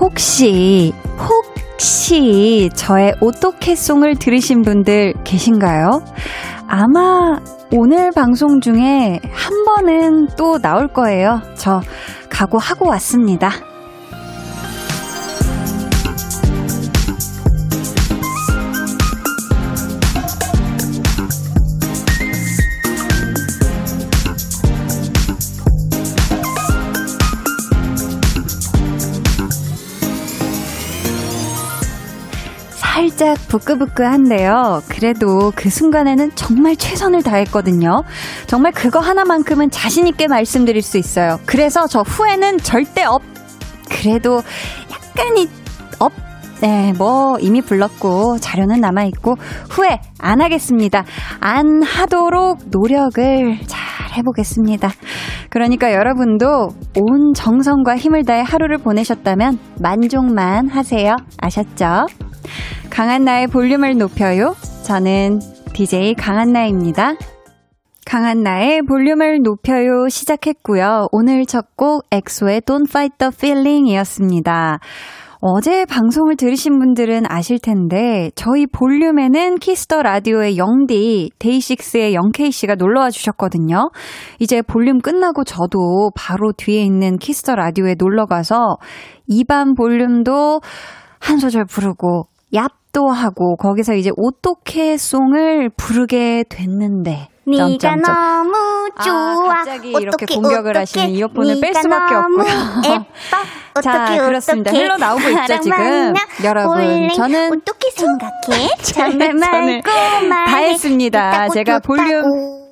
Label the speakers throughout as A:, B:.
A: 혹시, 혹시 저의 오토캐송을 들으신 분들 계신가요? 아마 오늘 방송 중에 한 번은 또 나올 거예요. 저 각오하고 왔습니다. 살짝 부끄부끄한데요. 그래도 그 순간에는 정말 최선을 다했거든요. 정말 그거 하나만큼은 자신있게 말씀드릴 수 있어요. 그래서 저 후회는 절대 없. 그래도 약간이 업. 네, 뭐 이미 불렀고 자료는 남아 있고 후회 안 하겠습니다. 안 하도록 노력을 잘 해보겠습니다. 그러니까 여러분도 온 정성과 힘을 다해 하루를 보내셨다면 만족만 하세요. 아셨죠? 강한나의 볼륨을 높여요. 저는 DJ 강한나입니다. 강한나의 볼륨을 높여요 시작했고요. 오늘 첫 곡 엑소의 Don't Fight the Feeling 이었습니다. 어제 방송을 들으신 분들은 아실 텐데 저희 볼륨에는 Kiss the Radio의 영디 데이식스의 영케이 씨가 놀러와 주셨거든요. 이제 볼륨 끝나고 저도 바로 뒤에 있는 Kiss the Radio에 놀러 가서 이반 볼륨도 한 소절 부르고 얍도 하고 거기서 이제 오토케송을 부르게 됐는데
B: 네가. 너무 아, 좋아.
A: 아, 갑자기 이렇게 공격을 어떡해, 하시는 이어폰을 뺄 수밖에 없고요.
B: 예뻐.
A: 자,
B: 어떡해,
A: 그렇습니다. 흘러 나오고 있죠, 지금. 여러분, 저는
B: 어떻게 생각해? 정말 말고
A: 다 했습니다. 제가 볼륨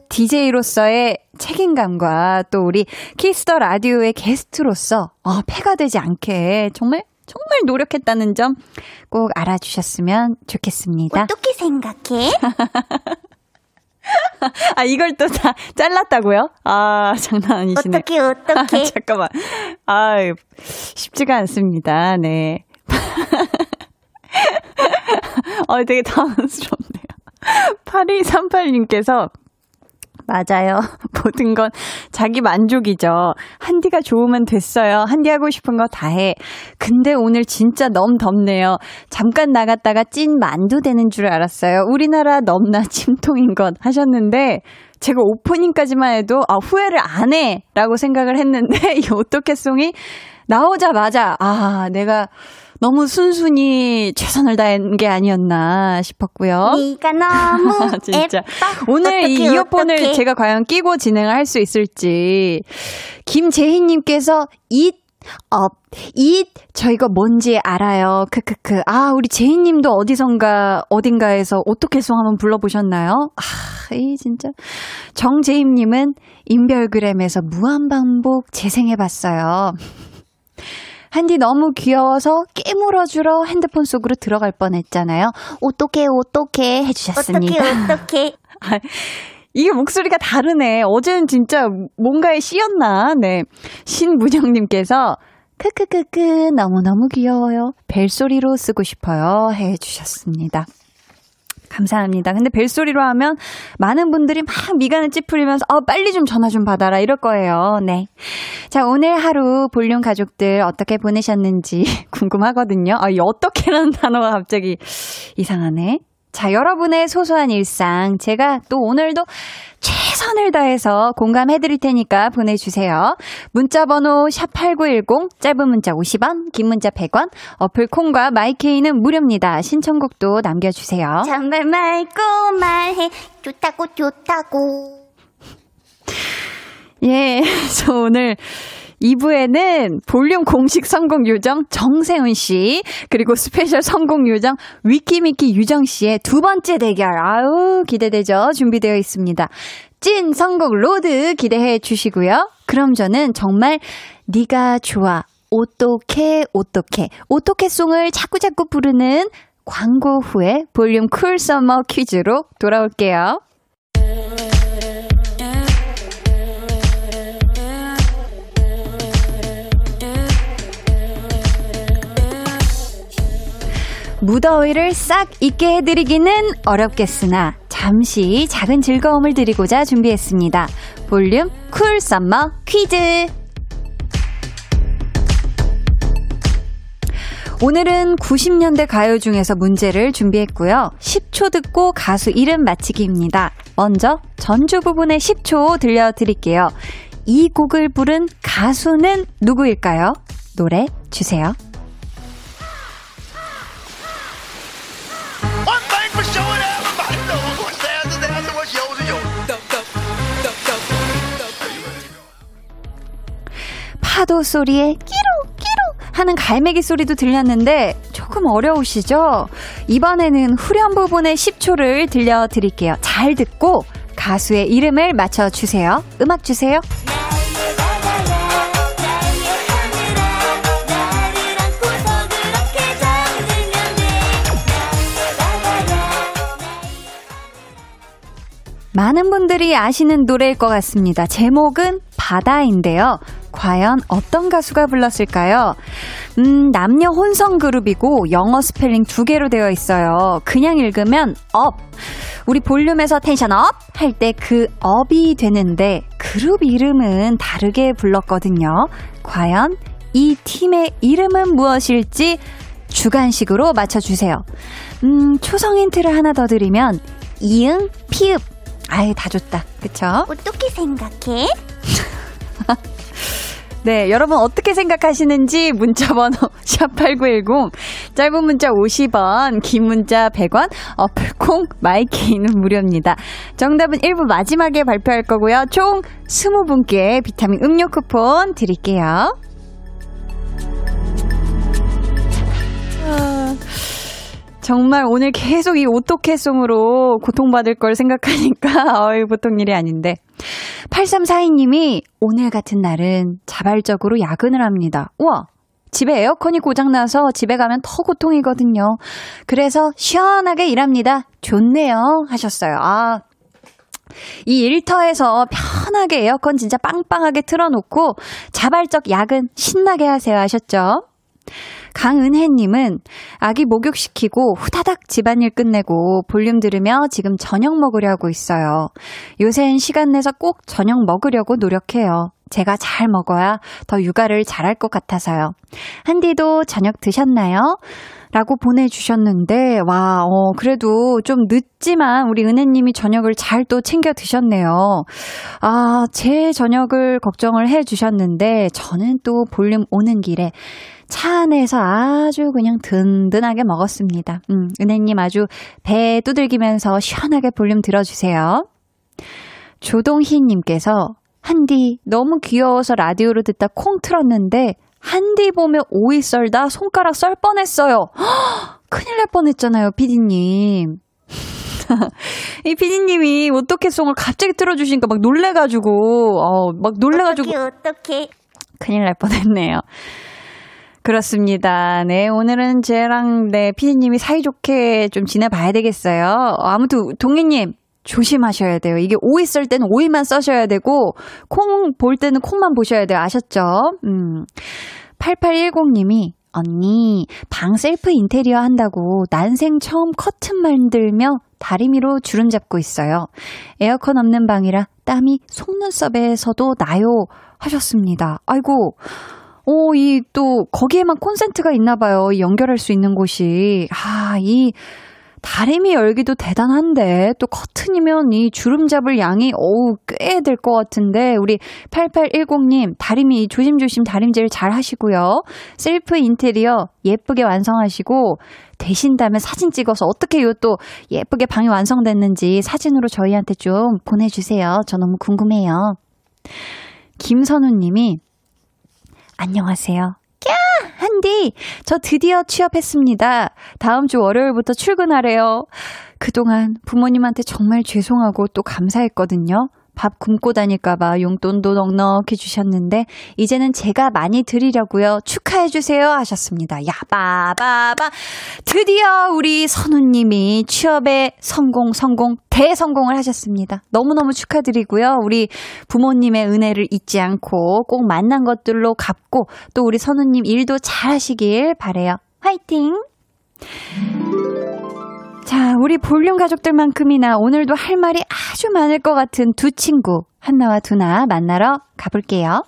A: DJ로서의 책임감과 또 우리 Kiss the Radio의 게스트로서 어, 폐가 되지 않게 정말 정말 노력했다는 점 꼭 알아주셨으면 좋겠습니다.
B: 어떻게 생각해?
A: 아, 이걸 또 다 잘랐다고요? 아, 장난 아니시네.
B: 어떻게, 어떻게.
A: 잠깐만. 아, 쉽지가 않습니다. 네. 어, 되게 당황스럽네요. 8238님께서 맞아요. 모든 건 자기 만족이죠. 한디가 좋으면 됐어요. 한디 하고 싶은 거 다 해. 근데 오늘 진짜 너무 덥네요. 잠깐 나갔다가 찐 만두 되는 줄 알았어요. 우리나라 넘나 침통인 것 하셨는데 제가 오프닝까지만 해도 아 후회를 안 해라고 생각을 했는데 이 오토캐송이 나오자마자 아 내가 너무 순순히 최선을 다한 게 아니었나 싶었고요.
B: 네가 너무 진짜
A: 예뻐. 오늘 어떡해, 이 이어폰을 어떡해. 제가 과연 끼고 진행을 할 수 있을지 김재희님께서 잇 업, 잇 저희가 뭔지 알아요. 크크크. 아 우리 재희님도 어디선가 어딘가에서 어떻게 송 한번 불러보셨나요? 아, 이 진짜 정재희님은 인별그램에서 무한반복 재생해봤어요. 한디 너무 귀여워서 깨물어주러 핸드폰 속으로 들어갈 뻔 했잖아요. 어떡해, 어떡해 해주셨습니다.
B: 어떡해, 어떡해.
A: 아, 이게 목소리가 다르네. 어제는 진짜 뭔가에 씌었나? 네. 신문영님께서 크크크크 너무너무 귀여워요. 벨소리로 쓰고 싶어요. 해 주셨습니다. 감사합니다. 근데 벨소리로 하면 많은 분들이 막 미간을 찌푸리면서 어, 빨리 좀 전화 좀 받아라 이럴 거예요. 네. 자, 오늘 하루 볼륨 가족들 어떻게 보내셨는지 궁금하거든요. 아, 이 어떻게라는 단어가 갑자기 이상하네. 자, 여러분의 소소한 일상 제가 또 오늘도 최선을 다해서 공감해 드릴 테니까 보내 주세요. 문자 번호 샵8910, 짧은 문자 50원, 긴 문자 100원, 어플 콩과 마이케이는 무료입니다. 신청곡도 남겨 주세요.
B: 정말 말고 말해. 좋다고, 좋다고.
A: 예, 저 오늘 2부에는 볼륨 공식 성공 요정 정세훈 씨, 그리고 스페셜 성공 요정 위키미키 유정 씨의 두 번째 대결. 아우, 기대되죠? 준비되어 있습니다. 찐 성공 road 기대해 주시고요. 그럼 저는 정말 네가 좋아. 어떻게 어떻게 어떻게 송을 자꾸자꾸 부르는 광고 후에 볼륨 cool summer 퀴즈로 돌아올게요. 무더위를 싹 잊게 해드리기는 어렵겠으나 잠시 작은 즐거움을 드리고자 준비했습니다. 볼륨 cool summer 퀴즈! 오늘은 90년대 가요 중에서 문제를 준비했고요. 10초 듣고 가수 이름 맞히기입니다. 먼저 전주 부분의 10초 들려드릴게요. 이 곡을 부른 가수는 누구일까요? 노래 주세요. 파도 소리에 끼로 끼로 하는 갈매기 소리도 들렸는데 조금 어려우시죠? 이번에는 후렴 부분의 10초를 들려드릴게요. 잘 듣고 가수의 이름을 맞춰주세요. 음악 주세요. 많은 분들이 아시는 노래일 것 같습니다. 제목은 바다인데요. 과연 어떤 가수가 불렀을까요? 음, 남녀 혼성 그룹이고 영어 스펠링 두 개로 되어 있어요. 그냥 읽으면 up. 우리 볼륨에서 tension up 할 때 그 up이 되는데 그룹 이름은 다르게 불렀거든요. 과연 이 팀의 이름은 무엇일지 주관식으로 맞춰주세요. 음, 초성 힌트를 하나 더 드리면 이응, 피읍. 아예 다 좋다. 그쵸?
B: 어떻게 생각해?
A: 네, 여러분 어떻게 생각하시는지 문자 번호 샵8910 짧은 문자 50원, 긴 문자 100원, 어플콩 마이케이는 무료입니다. 정답은 1부 마지막에 발표할 거고요. 총 20분께 비타민 음료 쿠폰 드릴게요. 정말 오늘 계속 이 오토캐송으로 고통받을 걸 생각하니까 어이 보통 일이 아닌데 8342님이 오늘 같은 날은 자발적으로 야근을 합니다. 우와 집에 에어컨이 고장나서 집에 가면 더 고통이거든요. 그래서 시원하게 일합니다. 좋네요. 하셨어요. 아, 이 일터에서 편하게 에어컨 진짜 빵빵하게 틀어놓고 자발적 야근 신나게 하세요. 하셨죠? 강은혜님은 아기 목욕시키고 후다닥 집안일 끝내고 볼륨 들으며 지금 저녁 먹으려고 있어요. 요샌 시간 내서 꼭 저녁 먹으려고 노력해요. 제가 잘 먹어야 더 육아를 잘할 것 같아서요. 한디도 저녁 드셨나요? 라고 보내주셨는데, 와, 어, 그래도 좀 늦지만 우리 은혜님이 저녁을 잘 또 챙겨 드셨네요. 아, 제 저녁을 걱정을 해 주셨는데, 저는 또 볼륨 오는 길에 차 안에서 아주 그냥 든든하게 먹었습니다. 음, 은혜님 아주 배 두들기면서 시원하게 볼륨 들어주세요. 조동희님께서 한디 너무 귀여워서 라디오로 듣다 콩 틀었는데 한디 보며 오이 썰다 손가락 썰 뻔했어요. 허, 큰일 날 뻔했잖아요, 피디님. 이 피디님이 어떻게 송을 갑자기 틀어주시니까 막 놀래가지고, 어, 막 놀래가지고.
B: 어떻게, 어떻게.
A: 큰일 날 뻔했네요. 그렇습니다. 네, 오늘은 쟤랑 네, 피디님이 사이좋게 좀 지내봐야 되겠어요. 아무튼, 동희님, 조심하셔야 돼요. 이게 오이 썰 때는 오이만 써셔야 되고, 콩 볼 때는 콩만 보셔야 돼요. 아셨죠? 음. 8810님이, 언니, 방 셀프 인테리어 한다고 난생 처음 커튼 만들며 다리미로 주름 잡고 있어요. 에어컨 없는 방이라 땀이 속눈썹에서도 나요. 하셨습니다. 아이고, 오, 이, 또, 거기에만 콘센트가 있나 봐요. 연결할 수 있는 곳이. 아, 이, 다리미 열기도 대단한데, 또 커튼이면 이 주름 잡을 양이, 어우, 꽤 될 것 같은데, 우리 8810님, 다리미, 조심조심 다림질 잘 하시고요. 셀프 인테리어 예쁘게 완성하시고, 되신다면 사진 찍어서 어떻게 요 또 예쁘게 방이 완성됐는지 사진으로 저희한테 좀 보내주세요. 저 너무 궁금해요. 김선우 님이 안녕하세요. 꺄! 한디! 저 드디어 취업했습니다. 다음 주 월요일부터 출근하래요. 그동안 부모님한테 정말 죄송하고 또 감사했거든요. 밥 굶고 다닐까봐 용돈도 넉넉히 주셨는데, 이제는 제가 많이 드리려고요. 축하해주세요. 하셨습니다. 야, 빠바바. 드디어 우리 선우님이 취업에 성공, 성공, 대성공을 하셨습니다. 너무너무 축하드리고요. 우리 부모님의 은혜를 잊지 않고 꼭 만난 것들로 갚고, 또 우리 선우님 일도 잘 하시길 바래요. 화이팅! 자, 우리 볼륨 가족들만큼이나 오늘도 할 말이 아주 많을 것 같은 두 친구, 한나와 두나 만나러 가볼게요.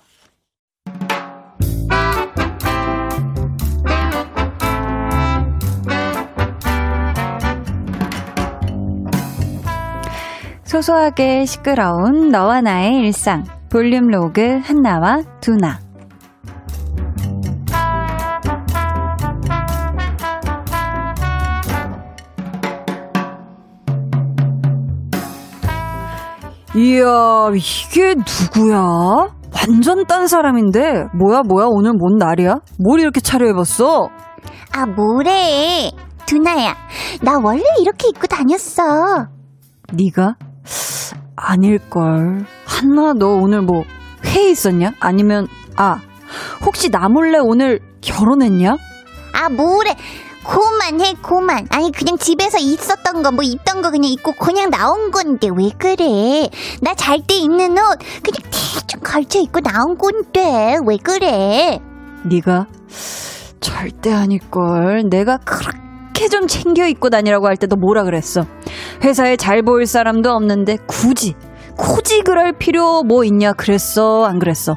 A: 소소하게 시끄러운 너와 나의 일상. 볼륨 로그 한나와 두나. 이야, 이게 누구야? 완전 딴 사람인데? 뭐야, 뭐야, 오늘 뭔 날이야? 뭘 이렇게 차려입었어?
B: 아, 뭐래. 두나야, 나 원래 이렇게 입고 다녔어.
A: 네가? 아닐걸. 한나, 너 오늘 뭐 회의 있었냐? 아니면, 아, 혹시 나 몰래 오늘 결혼했냐?
B: 아, 뭐래. 고만해, 고만. 아니, 그냥 집에서 있었던 거, 뭐 입던 거 그냥 입고 그냥 나온 건데, 왜 그래? 나 잘 때 입는 옷, 그냥 대충 걸쳐 입고 나온 건데, 왜 그래?
A: 네가 절대 아닐걸. 내가 그렇게 좀 챙겨 입고 다니라고 할 때 너 뭐라 그랬어? 회사에 잘 보일 사람도 없는데 굳이 굳이 그럴 필요 뭐 있냐 그랬어? 안 그랬어?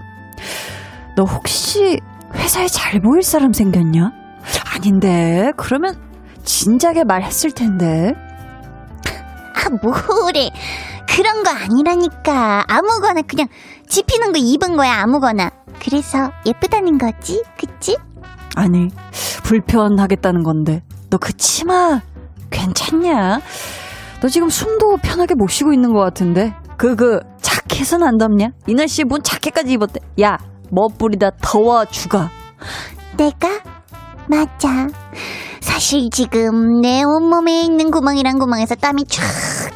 A: 너 혹시 회사에 잘 보일 사람 생겼냐? 아닌데 그러면 진작에 말했을 텐데.
B: 아, 뭐래. 그런 거 아니라니까. 아무거나 그냥 집히는 거 입은 거야, 아무거나. 그래서 예쁘다는 거지, 그치?
A: 아니 불편하겠다는 건데 너 그 치마 괜찮냐? 너 지금 숨도 편하게 못 쉬고 있는 것 같은데 그 그 자켓은 안 덥냐? 이 날씨에 뭔 자켓까지 입었대? 야 멋부리다 더워 죽어.
B: 내가? 맞아. 사실 지금 내 온몸에 있는 구멍이란 구멍에서 땀이 쫙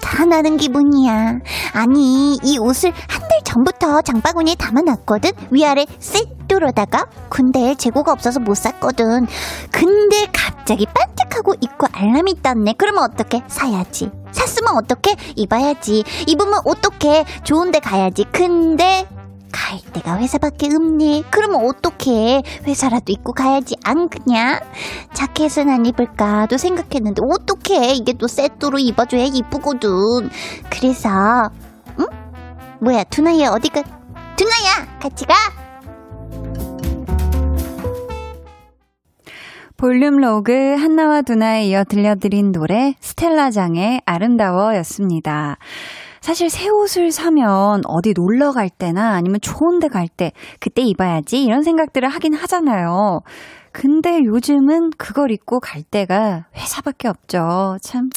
B: 다 나는 기분이야. 아니, 이 옷을 한 달 전부터 장바구니에 담아놨거든? 위아래 세트로다가? 근데 재고가 없어서 못 샀거든. 근데 갑자기 반짝하고 입고 알람이 떴네. 그러면 어떡해? 사야지. 샀으면 어떡해? 입어야지. 입으면 어떡해? 좋은 데 가야지. 근데 갈 데가 회사밖에 없네. 그러면 어떡해? 회사라도 입고 가야지. 안 그냐? 자켓은 안 입을까도 생각했는데 어떡해? 이게 또 세트로 입어줘야 이쁘거든. 그래서 응? 뭐야 두나야 어디 가? 두나야 같이 가.
A: 볼륨 로그 한나와 두나에 이어 들려드린 노래 스텔라장의 아름다워였습니다. 사실 새 옷을 사면 어디 놀러 갈 때나 아니면 좋은 데 갈 때 그때 입어야지 이런 생각들을 하긴 하잖아요. 근데 요즘은 그걸 입고 갈 때가 회사밖에 없죠. 참,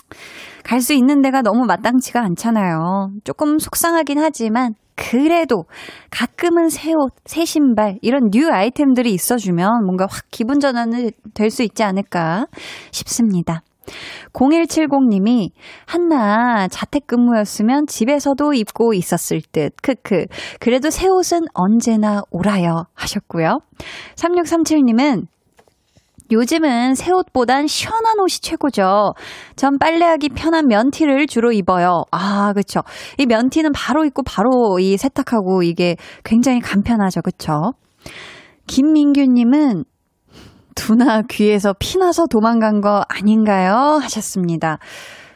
A: 갈 수 있는 데가 너무 마땅치가 않잖아요. 조금 속상하긴 하지만, 그래도 가끔은 새 옷, 새 신발, 이런 new 아이템들이 있어주면 뭔가 확 기분 전환이 될 수 있지 않을까 싶습니다. 0170님이 한나 자택근무였으면 집에서도 입고 있었을 듯. 크크. 그래도 새 옷은 언제나 오라요 하셨고요. 3637님은 요즘은 새 옷보단 시원한 옷이 최고죠. 전 빨래하기 편한 면티를 주로 입어요. 아, 그쵸. 이 면티는 바로 입고 바로 이 세탁하고 이게 굉장히 간편하죠. 그쵸. 김민규님은 두나 귀에서 피나서 도망간 거 아닌가요? 하셨습니다.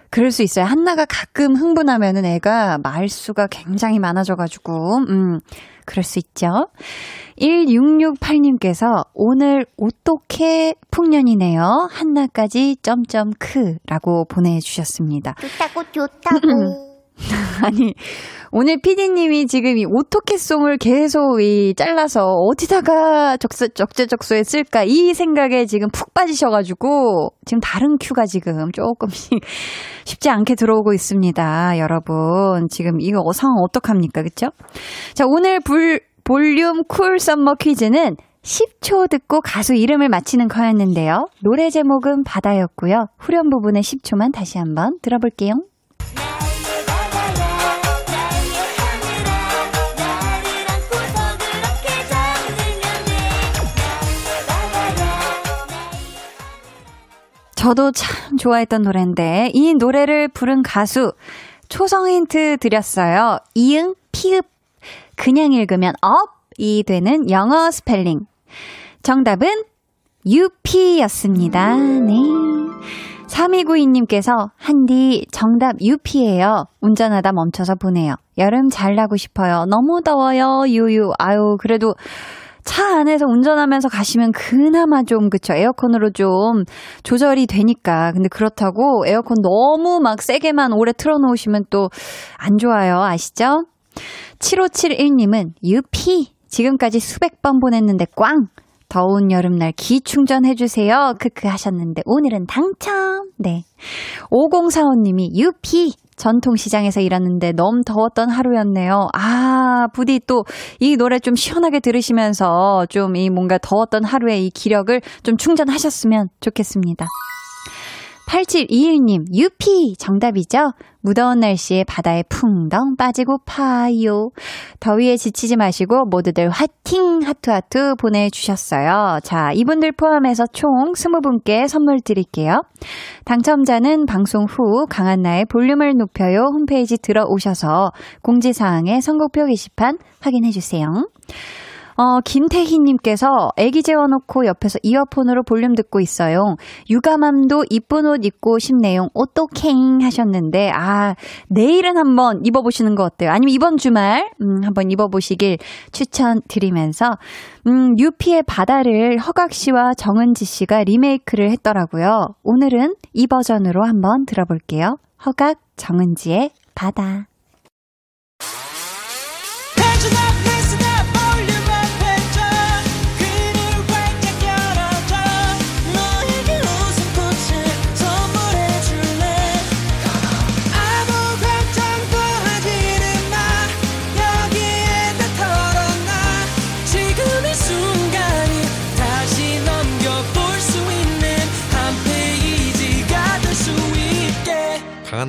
A: 그럴 수 있어요. 한나가 가끔 흥분하면은 애가 말수가 굉장히 많아져가지고, 음, 그럴 수 있죠. 1668님께서 오늘 어떻게 풍년이네요. 한나까지 점점 크라고 보내주셨습니다.
B: 좋다고 좋다고.
A: 아니, 오늘 피디님이 지금 이 오토캐송을 계속 이 잘라서 어디다가 적세, 적재적소에 쓸까 이 생각에 지금 푹 빠지셔가지고 지금 다른 큐가 지금 조금씩 쉽지 않게 들어오고 있습니다. 여러분. 지금 이거 상황 어떡합니까? 그쵸? 자, 오늘 불, 볼륨 cool summer 퀴즈는 10초 듣고 가수 이름을 맞히는 거였는데요. 노래 제목은 바다였고요. 후렴 부분의 10초만 다시 한번 들어볼게요. 저도 참 좋아했던 노래인데 이 노래를 부른 가수 초성 힌트 드렸어요. 이응 피읖 그냥 읽으면 up이 되는 영어 스펠링. 정답은 UP였습니다. 네. 3292님께서 한디 정답 UP예요. 운전하다 멈춰서 보내요. 여름 잘 나고 싶어요. 너무 더워요. 유유. 아유, 그래도 차 안에서 운전하면서 가시면 그나마 좀, 그쵸. 에어컨으로 좀 조절이 되니까. 근데 그렇다고 에어컨 너무 막 세게만 오래 틀어놓으시면 또 안 좋아요. 아시죠? 7571님은 UP. 지금까지 수백 번 보냈는데 꽝! 더운 여름날 기 충전해주세요. 크크 하셨는데 오늘은 당첨. 네. 5045님이 유피 전통시장에서 일하는데 너무 더웠던 하루였네요. 아, 부디 또 이 노래 좀 시원하게 들으시면서 좀 이 뭔가 더웠던 하루의 이 기력을 좀 충전하셨으면 좋겠습니다. 8721님, 유피! 정답이죠? 무더운 날씨에 바다에 풍덩 빠지고 파요. 더위에 지치지 마시고 모두들 화팅! 하투하투 보내주셨어요. 자, 이분들 포함해서 총 20분께 선물 드릴게요. 당첨자는 방송 후 강한나의 볼륨을 높여요 홈페이지 들어오셔서 공지사항의 선곡표 게시판 확인해주세요. 어, 김태희님께서 애기 재워놓고 옆에서 이어폰으로 볼륨 듣고 있어요. 육아맘도 이쁜 옷 입고 싶네요. 어떡행 하셨는데, 아, 내일은 한번 입어보시는 거 어때요? 아니면 이번 주말, 음, 한번 입어보시길 추천드리면서, 음, 유피의 바다를 허각 씨와 정은지 씨가 리메이크를 했더라고요. 오늘은 이 버전으로 한번 들어볼게요. 허각, 정은지의 바다.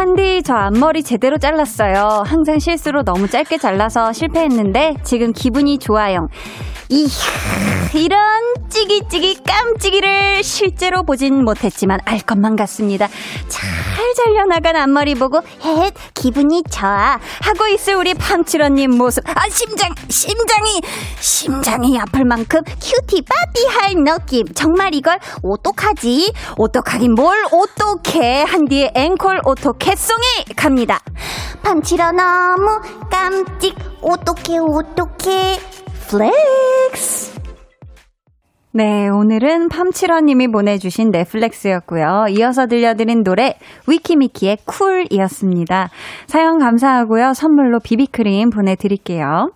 A: 한디 저 앞머리 제대로 잘랐어요. 항상 실수로 너무 짧게 잘라서 실패했는데 지금 기분이 좋아요. 이 이런 찌기찌기 깜찌기를 실제로 보진 못했지만 알 것만 같습니다. 잘 잘려나간 앞머리 보고 헷 기분이 좋아. 하고 있을 우리 팡치러님 모습. 아 심장 심장이 심장이 아플 만큼 큐티 빠띠할 느낌. 정말 이걸 어떡하지? 어떡하긴 뭘 어떡해. 한 뒤에 앵콜 어떡해 송이 갑니다.
B: 팡치러 너무 깜찍. 어떡해 어떡해
A: flex. 네, 오늘은 팜치러님이 보내주신 네 flex였고요. 이어서 들려드린 노래 위키미키의 Cool이었습니다. 사연 감사하고요. 선물로 비비크림 보내드릴게요.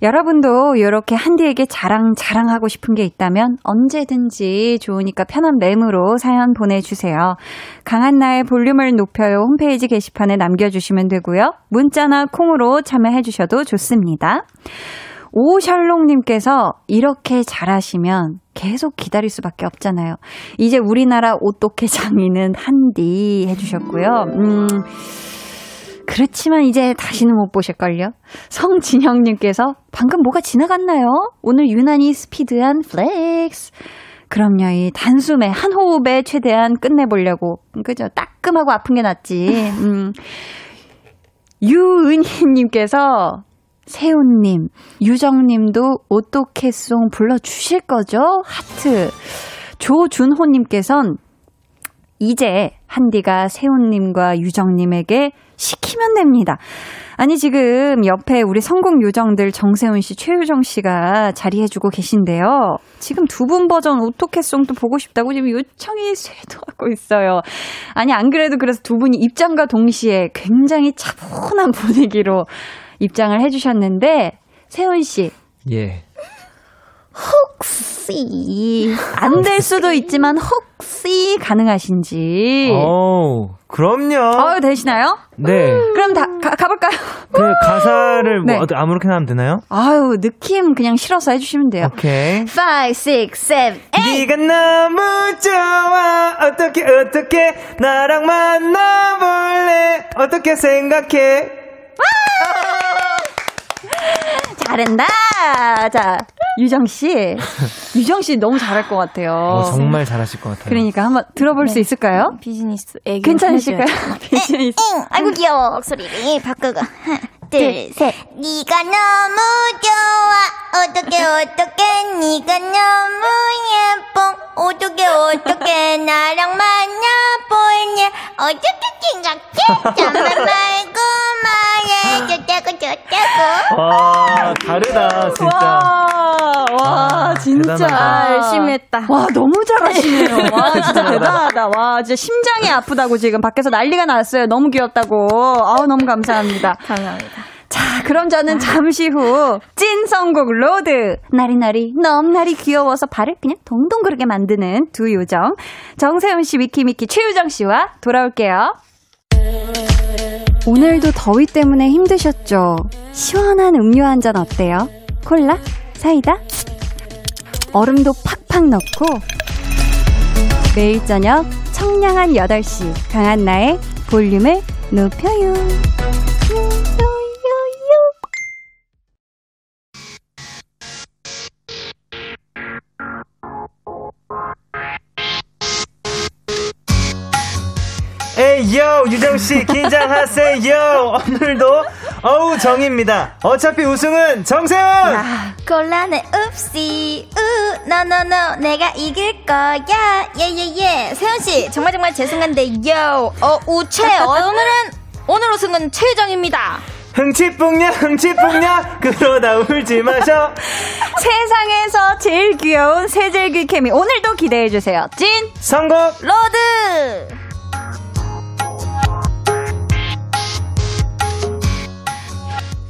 A: 여러분도 이렇게 한디에게 자랑 자랑하고 싶은 게 있다면 언제든지 좋으니까 편한 맴으로 사연 보내주세요. 강한나의 볼륨을 높여요 홈페이지 게시판에 남겨주시면 되고요. 문자나 콩으로 참여해주셔도 좋습니다. 오셜롱님께서 이렇게 잘하시면 계속 기다릴 수밖에 없잖아요. 이제 우리나라 오똑해 장인은 한디 해주셨고요. 음, 그렇지만 이제 다시는 못 보실걸요? 성진영님께서 방금 뭐가 지나갔나요? 오늘 유난히 스피드한 flex. 그럼요, 이 단숨에, 한 호흡에 최대한 끝내보려고. 그죠? 따끔하고 아픈 게 낫지. 음. 유은희님께서 세훈님, 유정님도 오토캐송 불러주실 거죠? 하트. 조준호님께선 이제 한디가 세훈님과 유정님에게 시키면 됩니다. 아니, 지금 옆에 우리 성공 요정들 정세훈 씨, 최유정 씨가 자리해주고 계신데요. 지금 두 분 버전 오토캐송도 보고 싶다고 지금 요청이 쇄도하고 있어요. 아니, 안 그래도 그래서 두 분이 입장과 동시에 굉장히 차분한 분위기로 입장을 해주셨는데 세훈 씨.
C: 예.
A: 혹시 안 될 수도 있지만 혹시 가능하신지.
D: 오, 그럼요.
A: 어, 되시나요?
D: 네.
A: 그럼 다 가, 가볼까요?
D: 그 가사를 뭐
A: 네.
D: 어떻게 아무렇게나 하면 되나요?
A: 아유, 느낌 그냥 실어서 해주시면 돼요.
D: 오케이.
A: 5, 6, 7, 8.
D: 네가 너무 좋아 어떻게 어떻게 나랑 만나볼래 어떻게 생각해
A: 잘한다! 자, 유정 씨. 유정 씨 너무 잘할 것 같아요.
D: 어, 정말 잘하실 것 같아요
A: 그러니까 한번 들어볼 수 있을까요?
C: 비즈니스 애교
A: 괜찮으실까요? 비즈니스.
B: 응, 아이고 귀여워. 목소리를 바꾸고. 하나, 둘, 셋. 네가 너무 좋아. 어떻게 어떻게 네가 너무 예뻐. 어떻게 어떻게 나랑 만나 볼래. 어떻게 생각해? 잠만 말고 말해. 좋다고 좋다고.
D: 와 다르다 진짜
A: 와, 와,
D: 아,
A: 진짜.
D: 대단하다.
C: 열심히 했다.
A: 와, 너무 잘하시네요. 와, 진짜
D: 대단하다.
A: 대단하다. 와, 진짜 심장이 아프다고 지금 밖에서 난리가 났어요. 너무 귀엽다고. 아우, 너무 감사합니다.
C: 감사합니다.
A: 자, 그럼 저는 잠시 후 찐 선곡 road. 나리나리, 넘나리 귀여워서 발을 그냥 동동 그르게 만드는 두 요정. 정세운 씨, 위키미키 최유정 씨와 돌아올게요. 오늘도 더위 때문에 힘드셨죠? 시원한 음료 한 잔 어때요? 콜라? 사이다? 얼음도 팍팍 넣고 매일 저녁 청량한 8시 강한 나의 볼륨을 높여요.
D: 요 유정씨 긴장하세요. 오늘도 어우 정입니다. 어차피 우승은 정세훈!
C: 곤란해. 읍시 우 노노노 내가 이길 거야. 예예예. 세훈씨 정말 정말 죄송한데 요 어 우채 오늘은 오늘 우승은 최유정입니다.
D: 흥치뿡냐 흥치뿡냐 그러다 울지 마셔.
A: 세상에서 제일 귀여운 세젤귀 케미. 오늘도 기대해주세요. 찐!
D: 선곡.
C: road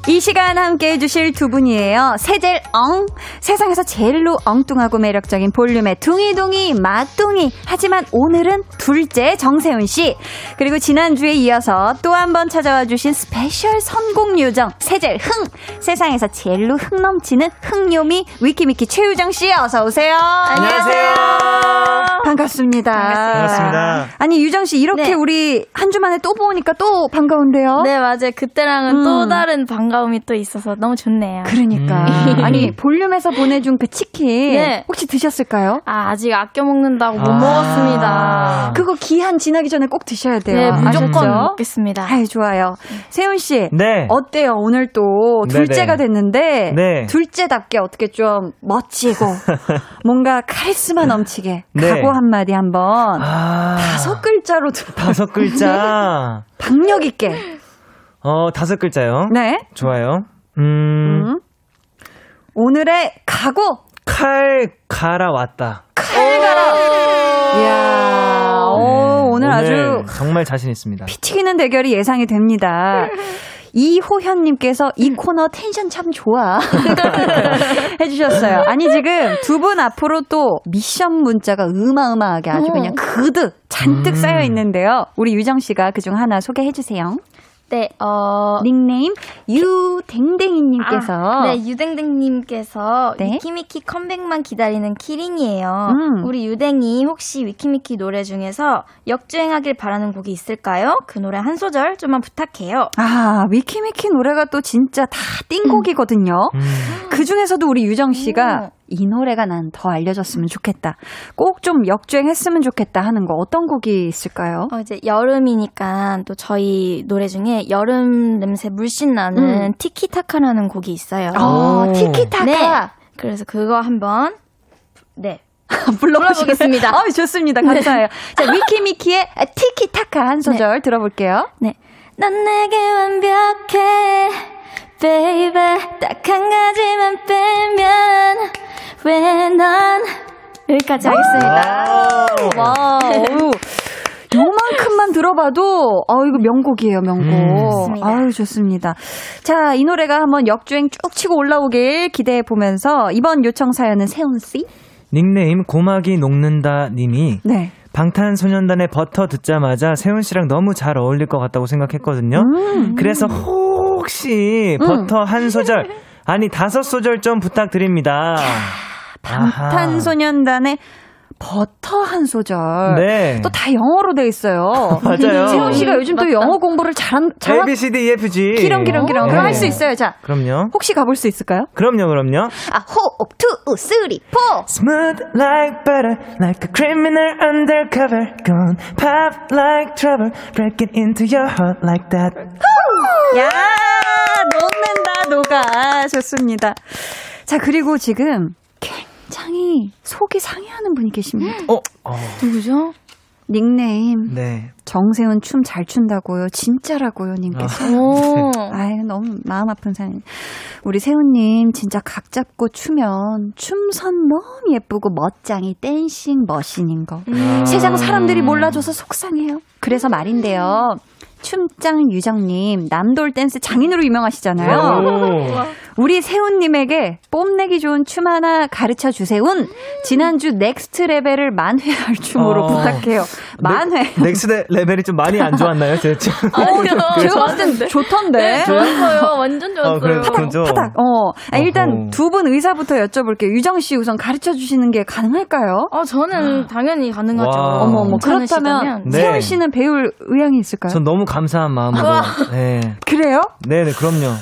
A: 이 시간 함께 해주실 두 분이에요. 세젤 엉. 세상에서 제일로 엉뚱하고 매력적인 볼륨의 둥이둥이 맛둥이. 하지만 오늘은 둘째 정세운 씨. 그리고 지난주에 이어서 또 한 번 찾아와 주신 special 선곡 요정 세젤 흥. 세상에서 제일로 흥 넘치는 흥요미 위키미키 최유정 씨 어서 오세요.
D: 안녕하세요
A: 반갑습니다.
D: 반갑습니다.
A: 아니 유정 씨 이렇게
C: 네.
A: 우리 한 주 만에 또 보니까 또 반가운데요.
C: 네 맞아요 그때랑은
A: 음.
C: 또 다른 반가움이 또 있어서 너무 좋네요
A: 그러니까
D: 음.
A: 아니 볼륨에서 보내준 그 치킨
C: 네.
A: 혹시 드셨을까요?
C: 아 아직 아껴 먹는다고 못
D: 아.
C: 먹었습니다
A: 그거 기한 지나기 전에 꼭 드셔야 돼요.
C: 네 무조건
A: 아셨죠?
C: 먹겠습니다
A: 아유 좋아요. 세훈 씨
D: 네
A: 어때요? 오늘 또 둘째가
D: 네네.
A: 됐는데
D: 네.
A: 둘째답게 어떻게 좀 멋지고 뭔가 카리스마 넘치게
D: 네.
A: 각오 한마디 한번.
D: 아,
A: 다섯 글자로 들-
D: 다섯 글자.
A: 박력 있게.
D: 어 다섯 글자요?
A: 네.
D: 좋아요. 음,
A: 음. 오늘의 각오.
D: 칼 갈아 왔다.
A: 칼가라 이야. 오, 오늘 아주
D: 정말 자신 있습니다.
A: 피 튀기는 대결이 예상이 됩니다. 이호현님께서 이 코너 텐션 참 좋아. 해주셨어요. 아니, 지금 두 분 앞으로 또 미션 문자가 어마어마하게 아주 그냥 그득 잔뜩
D: 음.
A: 쌓여 있는데요. 우리 유정 씨가 그중 하나 소개해 주세요.
C: 네, 어.
A: 닉네임 유댕댕이님께서.
C: 아, 네, 유댕댕님께서
A: 네.
C: 위키미키 컴백만 기다리는 키링이에요.
A: 음.
C: 우리 유댕이 혹시 위키미키 노래 중에서 역주행하길 바라는 곡이 있을까요? 그 노래 한 소절 좀만 부탁해요.
A: 아, 위키미키 노래가 또 진짜 다 띵곡이거든요.
D: 음.
A: 그 중에서도 우리 유정 씨가
C: 음.
A: 이 노래가 난 더 알려졌으면 좋겠다. 꼭 좀 역주행했으면 좋겠다 하는 거 어떤 곡이 있을까요?
C: 어, 이제 여름이니까 또 저희 노래 중에 여름 냄새 물씬 나는
A: 음.
C: 티키타카라는 곡이 있어요.
A: 아,
D: 오.
A: 티키타카.
C: 네. 그래서 그거 한번 네.
A: 불러보겠습니다. 어, 좋습니다. 감사해요. 자, 위키미키의 티키타카 한 소절 들어볼게요.
C: 네. 넌 내게 완벽해, baby. 딱 한 가지만 빼면 왜넌 여기까지 하겠습니다.
D: 아.
A: 와. 요만큼만 들어봐도 아 이거 명곡이에요, 명곡.
E: 음.
A: 아유 좋습니다. 자, 이 노래가 한번 역주행 쭉 치고 올라오길 기대해 보면서 이번 요청 사연은 세훈 씨.
E: 닉네임 고막이 녹는다 님이
A: 네.
E: 방탄소년단의 버터 듣자마자 세훈 씨랑 너무 잘 어울릴 것 같다고 생각했거든요.
A: 음.
E: 그래서 혹시 버터 한 소절 아니 다섯 소절 좀 부탁드립니다.
A: 방탄소년단의 버터 한 소절.
E: 네.
A: 또 다 영어로 돼 있어요.
E: 맞아요.
A: 세운 씨가 요즘 또 영어 공부를 잘한
E: A
A: 잘한
E: B C D E F G.
A: 기렁 기렁 기렁 그럼
E: 네.
A: 할수 있어요. 자,
E: 그럼요.
A: 혹시 가볼 수 있을까요?
E: 그럼요, 그럼요.
B: 아, 호흡, two, three, four.
E: Smooth like butter, like a criminal undercover. Gon' pop like trouble, breaking into your heart like that.
A: 야, 녹는다, 녹아. 좋습니다. 자, 그리고 지금 굉장히 속이 상해하는 분이 계십니다.
E: 어, 어,
C: 누구죠?
A: 닉네임,
E: 네.
A: 정세훈 춤 잘 춘다고요. 진짜라고요, 님께서.
C: 오.
A: 아유, 너무 마음 아픈 사연. 우리 세훈님, 진짜 각 잡고 추면 춤선 너무 예쁘고 멋쟁이 댄싱 머신인 거.
E: 아.
A: 세상 사람들이 몰라줘서 속상해요. 그래서 말인데요. 춤짱 유정님, 남돌 댄스 장인으로 유명하시잖아요.
E: 오.
A: 우리 세운님에게 뽐내기 좋은 춤 하나 가르쳐 주세운. 지난주 Next Level을 만회할 춤으로
E: 어.
A: 부탁해요. 만회.
E: Next Level이 좀 많이 안 좋았나요, 제 춤?
C: 아니요.
A: 전 좋던데.
C: 네, 좋았어요. 완전 좋았어요.
E: 어, 그래요? 그죠?
A: 파닥. 어. 아, 일단. 두 분 의사부터 여쭤볼게요. 유정 씨 우선 가르쳐 주시는 게 가능할까요?
C: 어, 저는 당연히 가능하죠.
E: 와.
A: 어머 어머. 그렇다면.
E: 네.
A: 세운 씨는 배울 의향이 있을까요?
E: 전 너무 감사한 마음으로. 네.
A: 그래요?
E: 네 네, 그럼요.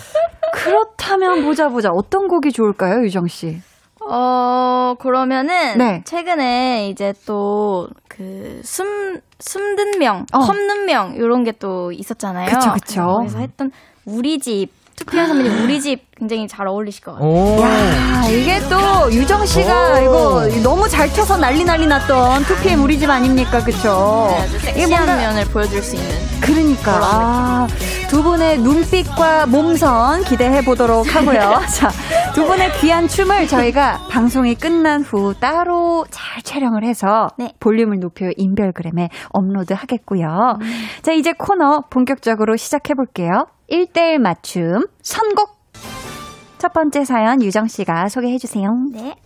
A: 그렇다면 보자 보자. 어떤 곡이 좋을까요, 유정 씨?
C: 어, 그러면은
A: 네.
C: 최근에 이제 또 그 숨 숨든 명,
A: 어.
C: 험는 명 이런 게 또 있었잖아요.
A: 그쵸, 그쵸.
C: 거기서 했던 우리 집 투피한 선배님 우리 집 굉장히 잘 어울리실 것 같아요.
E: 오.
A: 야, 이게 또 유정 씨가 이거 너무 잘 춰서 난리 난리 났던 2PM 우리 집 아닙니까? 그쵸?
C: 네, 아주 섹시한
A: 뭔가
C: 면을 보여줄 수 있는.
A: 그러니까 아, 두 분의 눈빛과 몸선 기대해 보도록 하고요. 자, 두 분의 귀한 춤을 저희가 방송이 끝난 후 따로 잘 촬영을 해서
C: 네.
A: 볼륨을 높여 인별그램에 업로드 하겠고요. 자, 이제 코너 본격적으로 시작해 볼게요. 1대1 맞춤 선곡 첫 번째 사연 유정 씨가 소개해 주세요.
C: 네.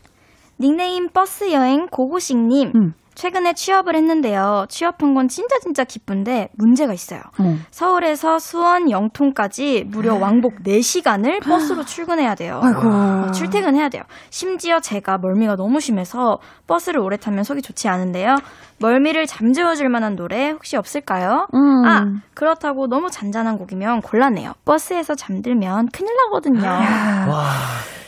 C: 닉네임 버스 여행 고고식님.
A: 음.
C: 최근에 취업을 했는데요. 취업한 건 진짜 진짜 기쁜데 문제가 있어요.
A: 어.
C: 서울에서 수원 영통까지 무려 왕복 4시간을 버스로 출근해야 돼요.
A: 아이고.
C: 어, 출퇴근해야 돼요. 심지어 제가 멀미가 너무 심해서 버스를 오래 타면 속이 좋지 않은데요. 멀미를 잠재워줄 만한 노래 혹시 없을까요?
A: 음.
C: 아, 그렇다고 너무 잔잔한 곡이면 곤란해요. 버스에서 잠들면 큰일 나거든요.
A: 야.
E: 와.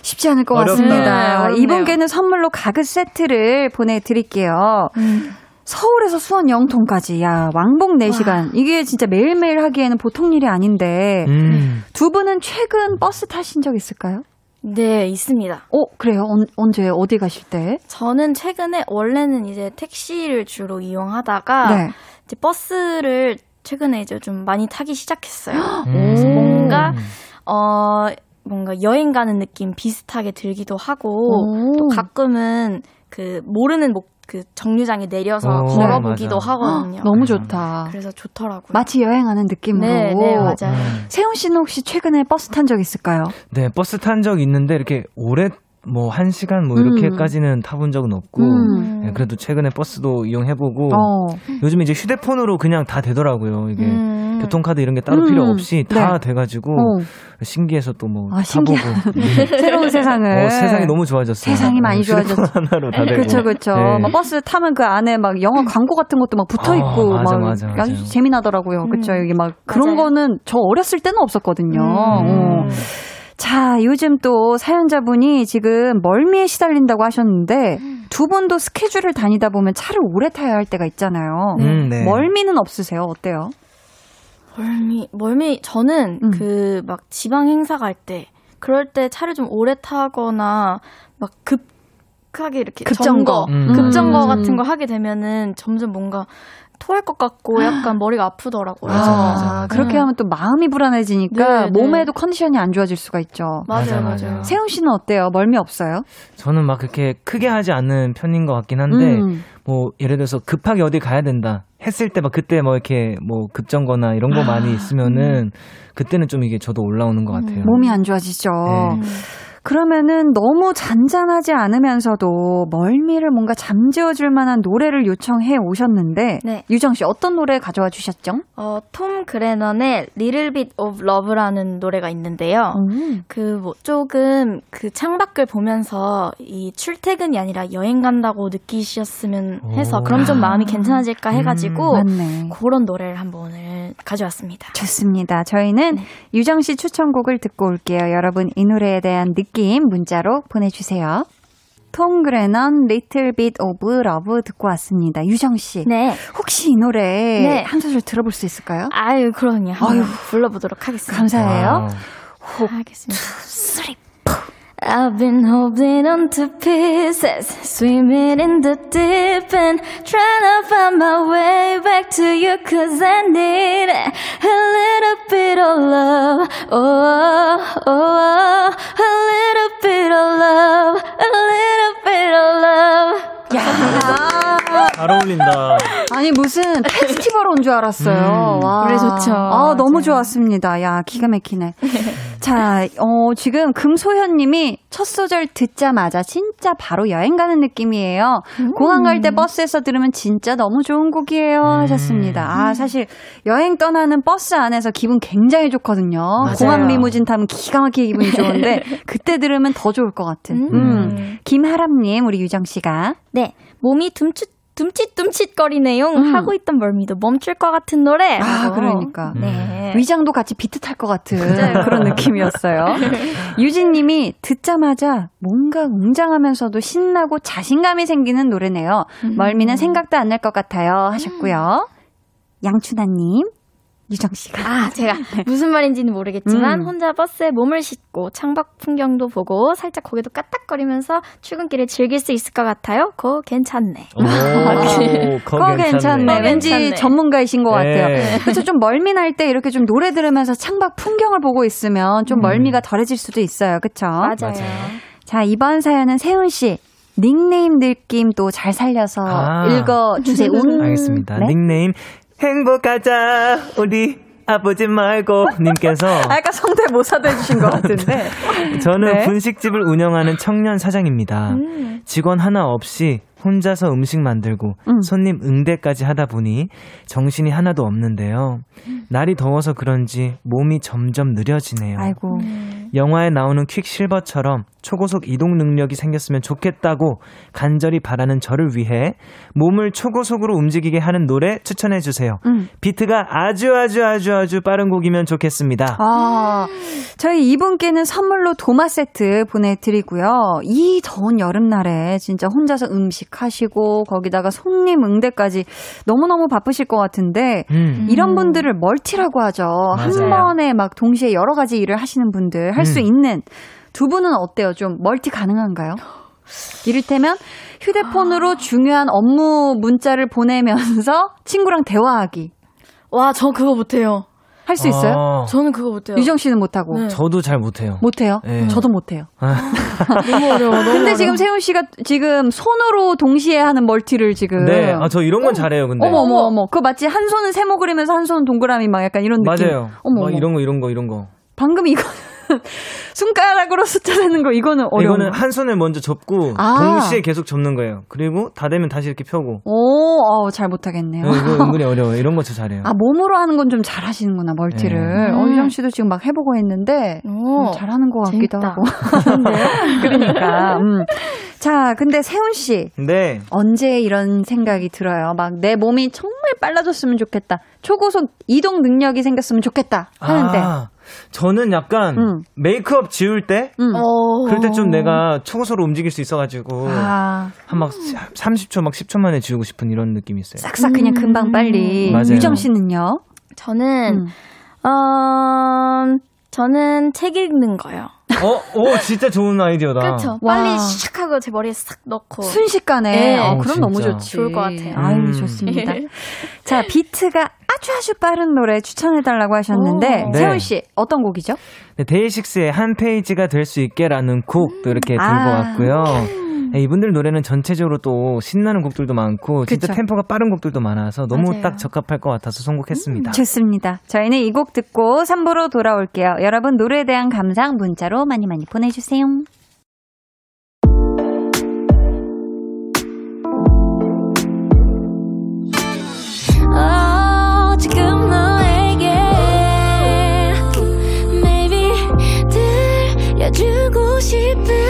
A: 쉽지 않을 것
E: 어렵다.
A: 같습니다.
C: 네, 어렵네요.
A: 이분께는 선물로 가글 세트를 보내드릴게요.
C: 음.
A: 서울에서 수원 영통까지, 야, 왕복 4시간. 이게 진짜 매일매일 하기에는 보통 일이 아닌데,
E: 음.
A: 두 분은 최근 버스 타신 적 있을까요?
C: 네, 있습니다.
A: 어, 그래요? 언, 언제, 어디 가실 때?
C: 저는 최근에 원래는 이제 택시를 주로 이용하다가
A: 네.
C: 이제 버스를 최근에 이제 좀 많이 타기 시작했어요.
E: 음.
C: 뭔가 어 뭔가 여행 가는 느낌 비슷하게 들기도 하고
A: 오.
C: 또 가끔은 그 모르는 목 그 정류장에 내려서
E: 오,
C: 걸어보기도
E: 맞아.
C: 하거든요.
A: 너무 좋다.
C: 그래서 좋더라고요.
A: 마치 여행하는 느낌으로.
C: 네, 네, 맞아요.
E: 음.
A: 세훈 씨는 혹시 최근에 버스 탄 적 있을까요?
E: 네, 버스 탄 적 있는데 이렇게 오래 뭐 한 시간 뭐 이렇게까지는 타본 적은 없고
A: 음.
E: 네, 그래도 최근에 버스도 이용해보고
A: 어.
E: 요즘 이제 휴대폰으로 그냥 다 되더라고요. 이게
C: 음.
E: 교통카드 이런 게 따로
A: 음.
E: 필요 없이 다
A: 네.
E: 돼가지고
A: 어.
E: 신기해서 또 뭐
A: 아,
E: 타보고 네.
A: 새로운 세상을.
E: 어, 세상이 너무 좋아졌어요.
A: 세상이 많이
E: 어, 휴대폰
A: 좋아졌죠.
E: 하나로 다 되고.
A: 그렇죠, 그렇죠.
E: 네.
A: 막 버스 타면 그 안에 막 영화 광고 같은 것도 막 붙어 있고
E: 아, 맞아,
A: 막
E: 맞아.
A: 아주 재미나더라고요. 그렇죠. 여기 막 그런
C: 맞아요.
A: 거는 저 어렸을 때는 없었거든요. 어.
C: 음.
A: 자, 요즘 또 사연자분이 지금 멀미에 시달린다고 하셨는데 두 분도 스케줄을 다니다 보면 차를 오래 타야 할 때가 있잖아요.
E: 음, 네.
A: 멀미는 없으세요? 어때요?
C: 멀미, 멀미, 저는
A: 음.
C: 그막 지방 행사 갈 때, 그럴 때 차를 좀 오래 타거나 막 급 하게 이렇게
A: 급정거.
C: 점거,
E: 음.
C: 급정거
A: 음.
C: 같은 거 하게 되면은 점점 뭔가 토할 것 같고 약간 머리가 아프더라고요.
E: 맞아,
A: 아,
E: 맞아.
A: 그렇게
C: 네.
A: 하면 또 마음이 불안해지니까
C: 네, 네.
A: 몸에도 컨디션이 안 좋아질 수가 있죠.
E: 맞아,
C: 맞아요,
E: 맞아.
C: 맞아요.
A: 세훈 씨는 어때요? 멀미 없어요?
E: 저는 막 그렇게 크게 하지 않는 편인 것 같긴 한데
A: 음.
E: 뭐 예를 들어서 급하게 어디 가야 된다 했을 때 막 그때 뭐 이렇게 뭐 급정거나 이런 거 많이 있으면은 그때는 좀 이게 저도 올라오는 것 같아요.
A: 몸이 안 좋아지죠.
E: 네.
A: 그러면은 너무 잔잔하지 않으면서도 멀미를 뭔가 잠재워 줄 만한 노래를 요청해 오셨는데
C: 네.
A: 유정 씨 어떤 노래 가져와 주셨죠?
C: 어, 톰 그레넌의 Little Bit of Love라는 노래가 있는데요.
A: 음.
C: 그뭐 조금 그 창밖을 보면서 이 출퇴근이 아니라 여행 간다고 느끼셨으면 해서
E: 오.
C: 그럼 좀 마음이 괜찮아질까 해 가지고
A: 맞네.
C: 그런 노래를 한번 오늘 가져왔습니다.
A: 좋습니다. 저희는 유정 씨 추천곡을 듣고 올게요. 여러분 이 노래에 대한 느낌 문자로 보내주세요. 톰 그레넌 Little Bit of Love 듣고 왔습니다. 유정 씨.
C: 네.
A: 혹시 이 노래
C: 네.
A: 한 소절 들어볼 수 있을까요?
C: 아유, 그럼요.
A: 아유.
C: 불러보도록 하겠습니다.
A: 감사해요.
E: 와우.
C: 하겠습니다. I've been holding on to pieces, swimming in the deep end, trying to find my way back to you cause I need a little bit of love, oh, oh, oh, a little bit of love, a little bit of love.
A: 야,
E: 잘 어울린다.
A: 아니 무슨 페스티벌 온 줄 알았어요. 와.
C: 노래 좋죠.
A: 아 너무
C: 맞아요.
A: 좋았습니다. 야 기가 막히네. 자, 어 지금 금소현님이 첫 소절 듣자마자 진짜 바로 여행 가는 느낌이에요. 공항 갈 때 버스에서 들으면 진짜 너무 좋은 곡이에요 하셨습니다. 아 사실 여행 떠나는 버스 안에서 기분 굉장히 좋거든요. 공항 리무진 타면 기가 막히게 기분이 좋은데 그때 들으면 더 좋을 것 같은. 음. 김하람님 우리 유정 씨가
C: 네, 몸이 둠칫 둠칫둠칫거리네요. 하고 있던 멀미도 멈출 것 같은 노래.
A: 아
C: 하고.
A: 그러니까.
C: 네.
A: 위장도 같이 비트 탈 것 같은 그런 느낌이었어요. 유진 님이 듣자마자 뭔가 웅장하면서도 신나고 자신감이 생기는 노래네요. 멀미는 생각도 안 날 것 같아요. 하셨고요. 양춘하님, 유정 씨가.
C: 아, 제가 무슨 말인지는 모르겠지만
A: 음.
C: 혼자 버스에 몸을 싣고 창밖 풍경도 보고 살짝 고개도 까딱거리면서 출근길을 즐길 수 있을 것 같아요. 그거 괜찮네.
E: 오, 거
A: 그거 괜찮네.
C: 그거
A: 왠지
C: 괜찮네.
A: 전문가이신 것 같아요.
E: 네.
A: 그래서 좀 멀미 날 때 이렇게 좀 노래 들으면서 창밖 풍경을 보고 있으면 좀 멀미가 덜해질 수도 있어요. 그쵸?
C: 맞아요.
A: 자, 이번 사연은 세훈 씨. 닉네임 느낌도 잘 살려서
E: 아.
A: 읽어주세요. 음.
E: 알겠습니다.
A: 네?
E: 닉네임 행복하자 우리 아버지 말고 님께서
A: 아까 성대 모사도 해주신 것 같은데.
E: 저는
A: 네.
E: 분식집을 운영하는 청년 사장입니다. 직원 하나 없이 혼자서 음식 만들고
A: 음.
E: 손님 응대까지 하다 보니 정신이 하나도 없는데요. 날이 더워서 그런지 몸이 점점 느려지네요.
A: 아이고.
E: 영화에 나오는 퀵실버처럼 초고속 이동 능력이 생겼으면 좋겠다고 간절히 바라는 저를 위해 몸을 초고속으로 움직이게 하는 노래 추천해 주세요.
A: 음.
E: 비트가 아주 아주 아주 아주 빠른 곡이면 좋겠습니다.
A: 아, 저희 이분께는 선물로 도마 세트 보내드리고요. 이 더운 여름날에 진짜 혼자서 음식 하시고, 거기다가 손님 응대까지 너무너무 바쁘실 것 같은데,
E: 음.
A: 이런 분들을 multi라고 하죠. 한
E: 맞아요.
A: 번에 막 동시에 여러 가지 일을 하시는 분들 할수
E: 음.
A: 있는 두 분은 어때요? 좀 multi 가능한가요? 이를테면 휴대폰으로 중요한 업무 문자를 보내면서 친구랑 대화하기
C: 와, 저 그거 못해요.
A: 할 수 있어요?
E: 아,
C: 저는 그거 못해요.
A: 유정 씨는 못하고
C: 네.
E: 저도 잘 못해요.
A: 못해요?
E: 네.
A: 저도 못해요.
C: 너무 어려워. 너무
A: 근데
C: 어려워.
A: 지금 세훈 씨가 지금 손으로 동시에 하는 멀티를 지금
E: 네, 아, 저 이런 건 잘해요, 근데.
A: 어머 어머 어머 그거 맞지? 한 손은 세모 그리면서 한 손은 동그라미 막 약간 이런 느낌.
E: 맞아요.
A: 어머
E: 막
A: 어머.
E: 이런 거, 이런 거, 이런 거.
A: 방금 이거 손가락으로 숫자 세는 거 이거는 어려워.
E: 이거는 한 손을 먼저 접고
A: 아.
E: 동시에 계속 접는 거예요. 그리고 다 되면 다시 이렇게 펴고.
A: 오, 어, 잘 못하겠네요.
E: 네, 이거 은근히 어려워요. 이런 거 저 잘해요.
A: 아, 몸으로 하는 건 좀 잘하시는구나, 멀티를.
E: 네.
A: 어, 유정 씨도 지금 막 해보고 했는데,
C: 오,
A: 음, 잘하는 것 같기도
C: 재밌다.
A: 하고. 그러니까, 음. 자, 근데 세훈 씨,
E: 네.
A: 언제 이런 생각이 들어요? 막 내 몸이 정말 빨라졌으면 좋겠다. 초고속 이동 능력이 생겼으면 좋겠다. 하는데.
E: 아, 저는 약간
A: 음.
E: 메이크업 지울 때
A: 음.
C: 어.
E: 그럴 때 좀 내가 초고속으로 움직일 수 있어가지고
A: 아,
E: 한막 30초 막 10초 만에 지우고 싶은 이런 느낌이 있어요.
A: 싹싹 그냥 금방 빨리.
E: 맞아요.
A: 유정 씨는요?
C: 저는,
A: 음.
C: 어, 저는 책 읽는 거요.
E: 어, 오, 진짜 좋은 아이디어다.
C: 그렇죠.
A: 와.
C: 빨리 샥 하고 제 머리에 싹 넣고.
A: 순식간에.
C: 네.
A: 어,
E: 어,
A: 그럼
E: 진짜.
A: 너무 좋지.
C: 좋을 것 같아요.
A: 아유,
E: 음.
A: 좋습니다. 자, 비트가 아주 아주 빠른 노래 추천해달라고 하셨는데,
C: 오.
E: 네.
A: 세훈 씨, 어떤 곡이죠?
E: 네, 데이식스의 한 페이지가 될 수 있게라는 곡도 이렇게 들고
A: 아.
E: 왔고요. 네, 이분들 노래는 전체적으로 또 신나는 곡들도 많고 진짜
A: 그쵸.
E: 템포가 빠른 곡들도 많아서 너무
C: 맞아요.
E: 딱 적합할 것 같아서 선곡했습니다.
A: 좋습니다. 저희는 이 곡 듣고 3부로 돌아올게요. 여러분 노래에 대한 감상 문자로 많이 많이 보내주세요.
F: 어, 지금 너에게 Maybe 들려주고 싶은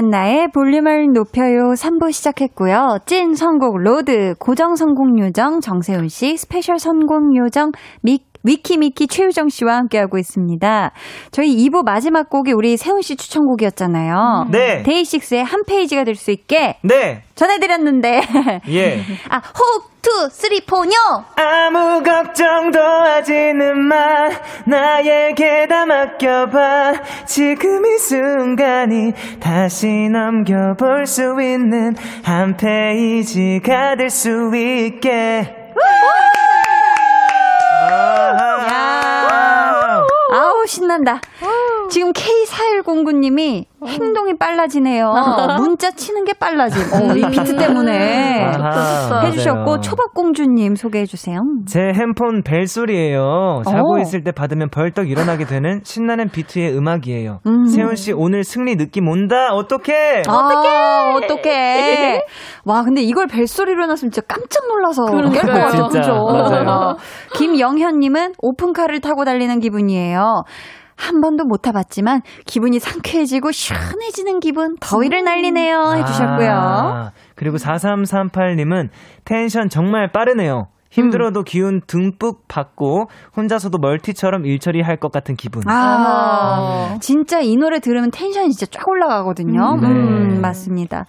A: 강한나의 볼륨을 높여요 3부 시작했고요. 찐 선곡 road, 고정 선곡 요정 정세운 씨, special 선곡 요정 미, 위키미키 최유정 씨와 함께하고 있습니다. 저희 2부 마지막 곡이 우리 세운 씨 추천곡이었잖아요.
E: 네.
A: 데이식스의 한 페이지가 될 수 있게
E: 네.
A: 전해드렸는데
E: 예.
A: 아 호흡 two three four
D: 아무 걱정도 하지는 마 나에게 다 맡겨봐 지금 이 순간이 다시 넘겨볼 수 있는 한 페이지가 될 수 있게 아하.
A: 아우 신난다. 지금 K4109님이 행동이 빨라지네요. 문자 치는 게 빨라짐. 어, 이 비트 때문에
E: 아하,
A: 해주셨고
E: 맞아요.
A: 초밥공주님 소개해주세요.
E: 제 핸폰 벨소리예요. 자고
A: 오.
E: 있을 때 받으면 벌떡 일어나게 되는 신나는 비트의 음악이에요.
A: 음.
E: 세훈 씨 오늘 승리 느낌 온다. 어떡해?
A: 어떡해! 어떡해! 와, 근데 이걸 벨소리로 해놨으면 진짜 깜짝 놀라서 깰것 같아요.
E: 진짜.
A: 그죠?
E: 맞아요.
A: 김영현님은 오픈카를 타고 달리는 기분이에요. 한 번도 못 타봤지만 기분이 상쾌해지고 시원해지는 기분, 더위를 날리네요. 해주셨고요.
E: 아, 그리고 4338님은 텐션 정말 빠르네요. 힘들어도 기운 듬뿍 받고 혼자서도 멀티처럼 일 처리 할 것 같은 기분.
A: 아, 진짜 이 노래 들으면 텐션이 진짜 쫙 올라가거든요.
E: 음, 네.
A: 음, 맞습니다.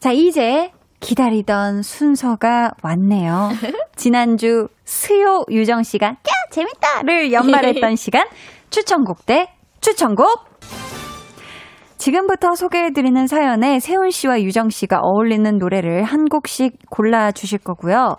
A: 자, 이제 기다리던 순서가 왔네요. 지난주 수요 유정 씨가 야 재밌다를 연말했던 시간 추천곡 대 추천곡. 지금부터 소개해드리는 사연에 세훈 씨와 유정 씨가 어울리는 노래를 한 곡씩 골라주실 거고요.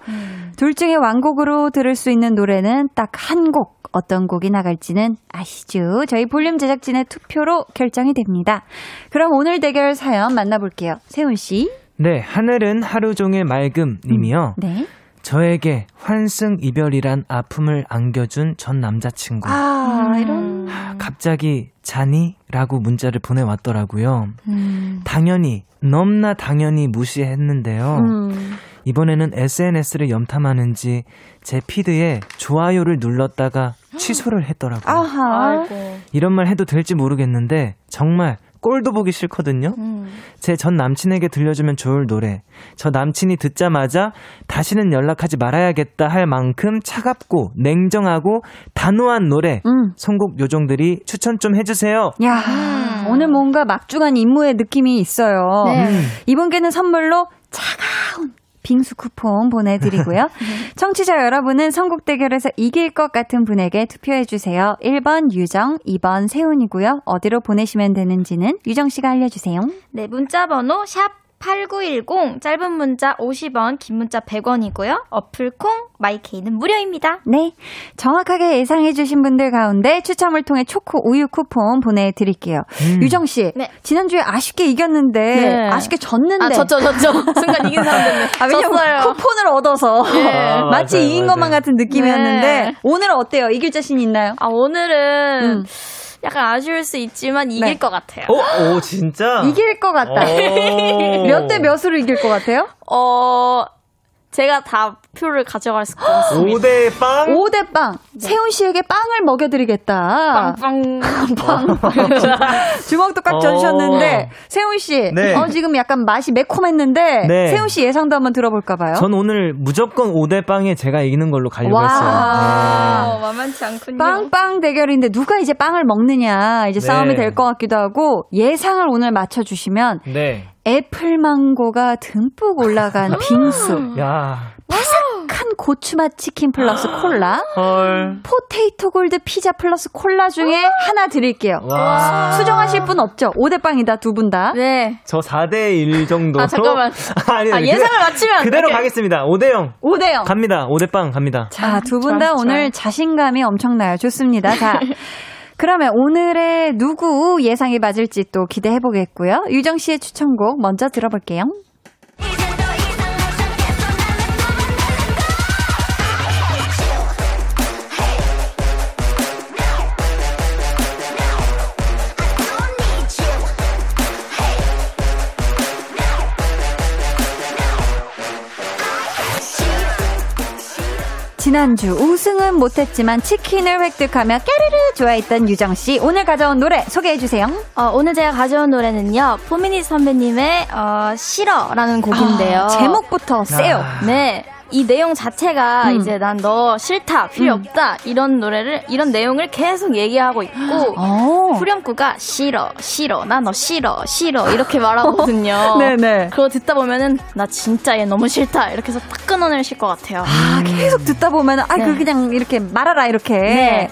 A: 둘 중에 완곡으로 들을 수 있는 노래는 딱 한 곡. 어떤 곡이 나갈지는 아시죠? 저희 볼륨 제작진의 투표로 결정이 됩니다. 그럼 오늘 대결 사연 만나볼게요. 세훈 씨.
E: 네, 하늘은 하루 종일 맑음 님이요.
A: 네.
E: 저에게 환승 이별이란 아픔을 안겨준 전 남자친구.
A: 아, 이런.
E: 갑자기 자니? 라고 문자를 보내왔더라고요.
A: 음.
E: 당연히, 넘나 당연히 무시했는데요.
A: 음.
E: 이번에는 SNS를 염탐하는지 제 피드에 좋아요를 눌렀다가 취소를 했더라고요.
A: 아하.
E: 이런 말 해도 될지 모르겠는데 정말 꼴도 보기 싫거든요. 제전 남친에게 들려주면 좋을 노래. 저 남친이 듣자마자 다시는 연락하지 말아야겠다 할 만큼 차갑고 냉정하고 단호한 노래.
A: 음.
E: 선곡 요정들이 추천 좀 해주세요.
A: 야, 오늘 뭔가 막중한 임무의 느낌이 있어요.
C: 네.
E: 음.
A: 이분께는 선물로 차가운 빙수 쿠폰 보내드리고요. 청취자 여러분은 선곡 대결에서 이길 것 같은 분에게 투표해주세요. 1번 유정, 2번 세훈이고요. 어디로 보내시면 되는지는 유정 씨가 알려주세요.
C: 네, 문자 번호 샵 8910 짧은 문자 50원, 긴 문자 100원이고요. 어플 콩 마이케이는 무료입니다.
A: 네. 정확하게 예상해 주신 분들 가운데 추첨을 통해 초코 우유 쿠폰 보내 드릴게요.
E: 음.
A: 유정 씨,
C: 네.
A: 지난주에 아쉽게 이겼는데,
C: 네.
A: 아쉽게 졌는데.
C: 아, 졌죠, 졌죠. 순간 이긴 사람들.
A: 아, 왜냐면
C: 졌어요.
A: 쿠폰을 얻어서
E: 아,
A: 마치
E: 맞아요,
A: 이긴
E: 맞아요.
A: 것만 같은 느낌이었는데
C: 네.
A: 오늘 은 어때요? 이길 자신 있나요?
C: 아, 오늘은
A: 음.
C: 약간 아쉬울 수 있지만 이길
A: 네.
C: 것 같아요.
E: 오, 오 진짜?
A: 이길 것 같다.
E: 오.
A: 몇대 몇으로 이길 것 같아요?
C: 어, 제가 다 표를 가져갈 것 같습니다.
E: 5대 빵?
A: 5대 빵. 세훈 씨에게 빵을 먹여드리겠다.
C: 빵빵.
A: 주먹도 꽉
E: 어.
A: 져주셨는데 세훈 씨,
E: 네.
A: 어, 지금 약간 맛이 매콤했는데
E: 네.
A: 세훈 씨 예상도 한번 들어볼까 봐요.
E: 전 오늘 무조건 5대 빵에 제가 이기는 걸로 가려고
A: 와.
E: 했어요.
C: 어, 만만치 않군요.
A: 빵빵 대결인데 누가 이제 빵을 먹느냐 이제
E: 네.
A: 싸움이 될 것 같기도 하고 예상을 오늘 맞춰주시면
E: 네. 네.
A: 애플망고가 듬뿍 올라간 빙수,
E: 야,
A: 큰 고추맛 치킨 플러스 콜라,
E: 헐.
A: 포테이토 골드 피자 플러스 콜라 중에 하나 드릴게요.
E: 와.
A: 수정하실 분 없죠? 5대빵이다, 두 분 다.
C: 네.
E: 저 4대1 정도로.
C: 아, 잠깐만.
E: 아니,
C: 아, 예상을
E: 그대-
C: 맞추면 안
E: 그대로
C: 돼.
E: 가겠습니다. 5대0.
A: 5대0.
E: 갑니다. 5대빵 갑니다.
A: 자, 두 분 다 오늘. 자신감이 엄청나요. 좋습니다. 자. 그러면 오늘의 누구 예상이 맞을지 또 기대해 보겠고요. 유정 씨의 추천곡 먼저 들어볼게요. 지난주 우승은 못했지만 치킨을 획득하며 까르르 좋아했던 유정 씨 오늘 가져온 노래 소개해 주세요.
C: 어, 오늘 제가 가져온 노래는요. 포미닛 선배님의 어, 싫어라는 곡인데요.
A: 아, 제목부터 세요.
C: 네. 이 내용 자체가
A: 음.
C: 이제 난 너 싫다, 필요 없다 이런 노래를 이런 내용을 계속 얘기하고 있고
A: 어.
C: 후렴구가 싫어, 싫어, 나 너 싫어, 싫어 이렇게 말하거든요.
A: 네네.
C: 그거 듣다 보면은 나 진짜 얘 너무 싫다 이렇게 해서 딱 끊어내실 것 같아요.
A: 아, 계속 듣다 보면은 아,
C: 네.
A: 그 그냥 이렇게 말아라 이렇게.
C: 네.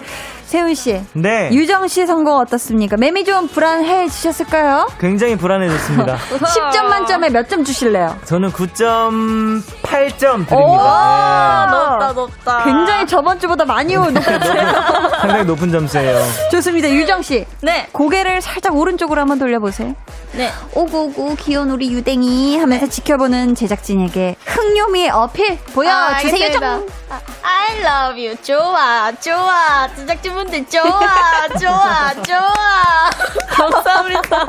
A: 세훈 씨.
E: 네.
A: 유정 씨 선곡 어떻습니까? 매미 좀 불안해지셨을까요?
E: 굉장히 불안해졌습니다.
A: 10점 만점에 몇 점 주실래요?
E: 저는 9.8점
A: 오!
E: 드립니다.
C: 아, 높다, 높다.
A: 굉장히 저번 주보다 많이 높았어요.
E: 네. 상당히 높은 점수예요.
A: 좋습니다. 유정 씨.
C: 네,
A: 고개를 살짝 오른쪽으로 한번 돌려보세요.
C: 네.
A: 오구오구 귀여운 우리 유댕이 하면서 지켜보는 제작진에게 흥요미의 어필 보여주세요. 좀.
C: 아, I love you. 좋아, 좋아. 제작진분 들 좋아, 좋아, 좋아. 감사합니다.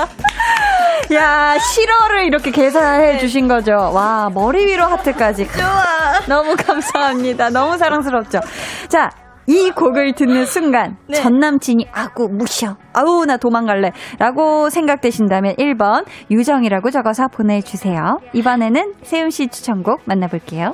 A: 야, 실어를 이렇게 계산해 주신 거죠. 와, 머리 위로 하트까지.
C: 좋아.
A: 너무 감사합니다. 너무 사랑스럽죠. 자, 이 곡을 듣는 순간
C: 네.
A: 전 남친이 아구 무셔 아우 나 도망갈래 라고 생각되신다면 1번 유정이라고 적어서 보내주세요 이번에는 세훈씨 추천곡 만나볼게요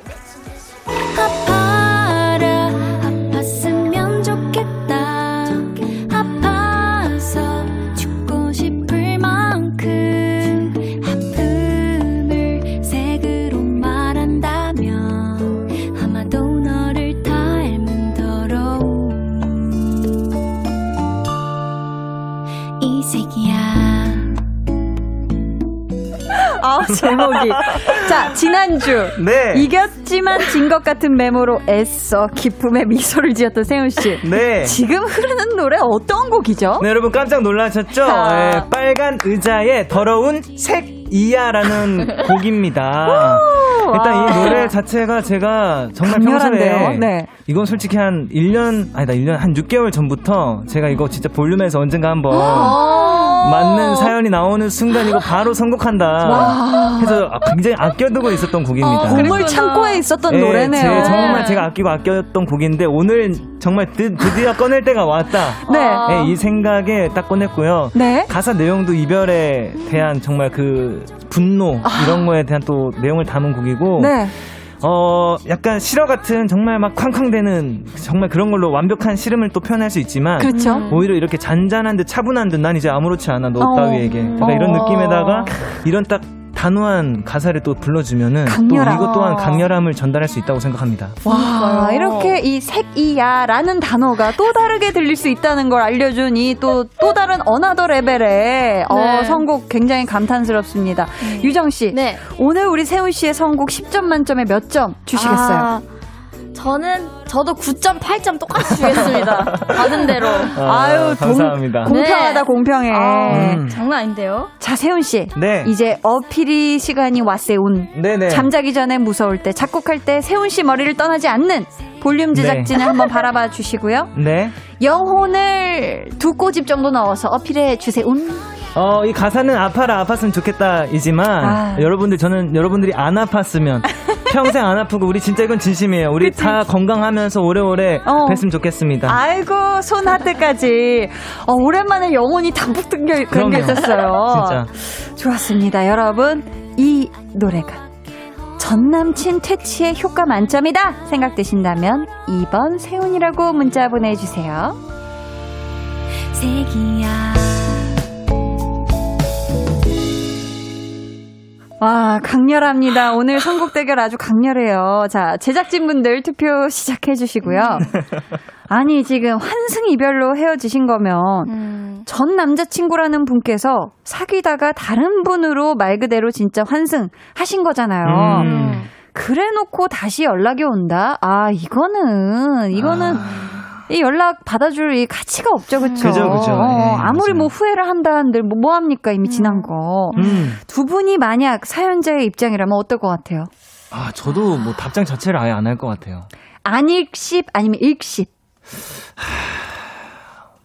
F: 아
A: 제목이 자 지난주
E: 네.
A: 이겼지만 진 것 같은 메모로 애써 기쁨의 미소를 지었던 세훈씨
E: 네.
A: 지금 흐르는 노래 어떤 곡이죠?
E: 네, 여러분 깜짝 놀라셨죠?
A: 아.
E: 예, 빨간 의자의 더러운 색 이야라는 곡입니다. 일단 이 노래 자체가 제가 정말
A: 강렬한데요?
E: 평소에
A: 네.
E: 이건 솔직히 한 1년 아니다 1년 한 6개월 전부터 제가 이거 진짜 볼륨에서 언젠가 한번 맞는 사연이 나오는 순간 이거 바로 선곡한다 해서 굉장히 아껴두고 있었던 곡입니다.
A: 보물 창고에 있었던
E: 예,
A: 노래네요.
E: 제 정말 제가 아끼고 아꼈던 곡인데 오늘 정말 드, 드디어 꺼낼 때가 왔다.
A: 네.
E: 예, 이 생각에 딱 꺼냈고요.
A: 네.
E: 가사 내용도 이별에 대한 정말 그 분노 이런 거에 대한 또 내용을 담은 곡이고
A: 네.
E: 어 약간 실어 같은 정말 막 쾅쾅대는 정말 그런 걸로 완벽한 시름을 또 표현할 수 있지만
A: 그렇죠.
E: 오히려 이렇게 잔잔한 듯 차분한 듯 난 이제 아무렇지 않아 너
A: 어.
E: 따위에게 그러니까
A: 어.
E: 이런 느낌에다가 이런 딱 단호한 가사를 또 불러주면은
A: 강렬함.
E: 또 이것 또한 강렬함을 전달할 수 있다고 생각합니다.
A: 와, 이렇게 이 색이야라는 단어가 또 다르게 들릴 수 있다는 걸 알려준 이 또또 다른 another level의 어,
C: 네.
A: 선곡 굉장히 감탄스럽습니다. 유정 씨,
C: 네.
A: 오늘 우리 세운 씨의 선곡 10점 만점에 몇 점 주시겠어요?
C: 아, 저는 저도 9.8점 똑같이 주겠습니다. 받은 대로.
E: 아,
A: 아유, 동-
E: 감사합니다.
A: 공평하다
C: 네.
A: 공평해.
C: 아,
E: 음.
C: 장난 아닌데요?
A: 자 세운 씨,
E: 네.
A: 이제 어필의 시간이 왔세운.
E: 네네.
A: 잠자기 전에 무서울 때, 작곡할 때 세운 씨 머리를 떠나지 않는 볼륨 제작진을 한번 바라봐 주시고요.
E: 네.
A: 영혼을 두 꼬집 정도 넣어서 어필해 주세요.
E: 어, 이 가사는 아파라 아팠으면 좋겠다 이지만
A: 아.
E: 여러분들 저는 여러분들이 안 아팠으면 평생 안 아프고 우리 진짜 이건 진심이에요. 우리 다 건강하면서 오래오래
A: 어.
E: 뵀으면 좋겠습니다.
A: 아이고 손 하트까지. 어, 오랜만에 영혼이 담뿍
E: 그럼요.
A: 있었어요.
E: 진짜.
A: 좋았습니다, 여러분. 이 노래가 전 남친 퇴치에 효과 만점이다 생각되신다면 2번 세훈이라고 문자 보내주세요.
F: 색이야
A: 와, 강렬합니다. 오늘 선곡 대결 아주 강렬해요. 자, 제작진분들 투표 시작해 주시고요. 아니, 지금 환승 이별로 헤어지신 거면
C: 음.
A: 전 남자친구라는 분께서 사귀다가 다른 분으로 말 그대로 진짜 환승 하신 거잖아요.
E: 음.
A: 그래 놓고 다시 연락이 온다? 아, 이거는, 이거는, 이 연락 받아줄 이 가치가 없죠, 그쵸?
E: 그죠, 그죠.
A: 어,
E: 네,
A: 아무리
E: 맞아요.
A: 뭐 후회를 한다 한들 뭐, 뭐 합니까, 이미 지난 거.
E: 음.
A: 두 분이 만약 사연자의 입장이라면 어떨 것 같아요?
E: 아, 저도 뭐 답장 자체를 아예 안 할 것 같아요.
A: 안 읽십 아니면 읽십?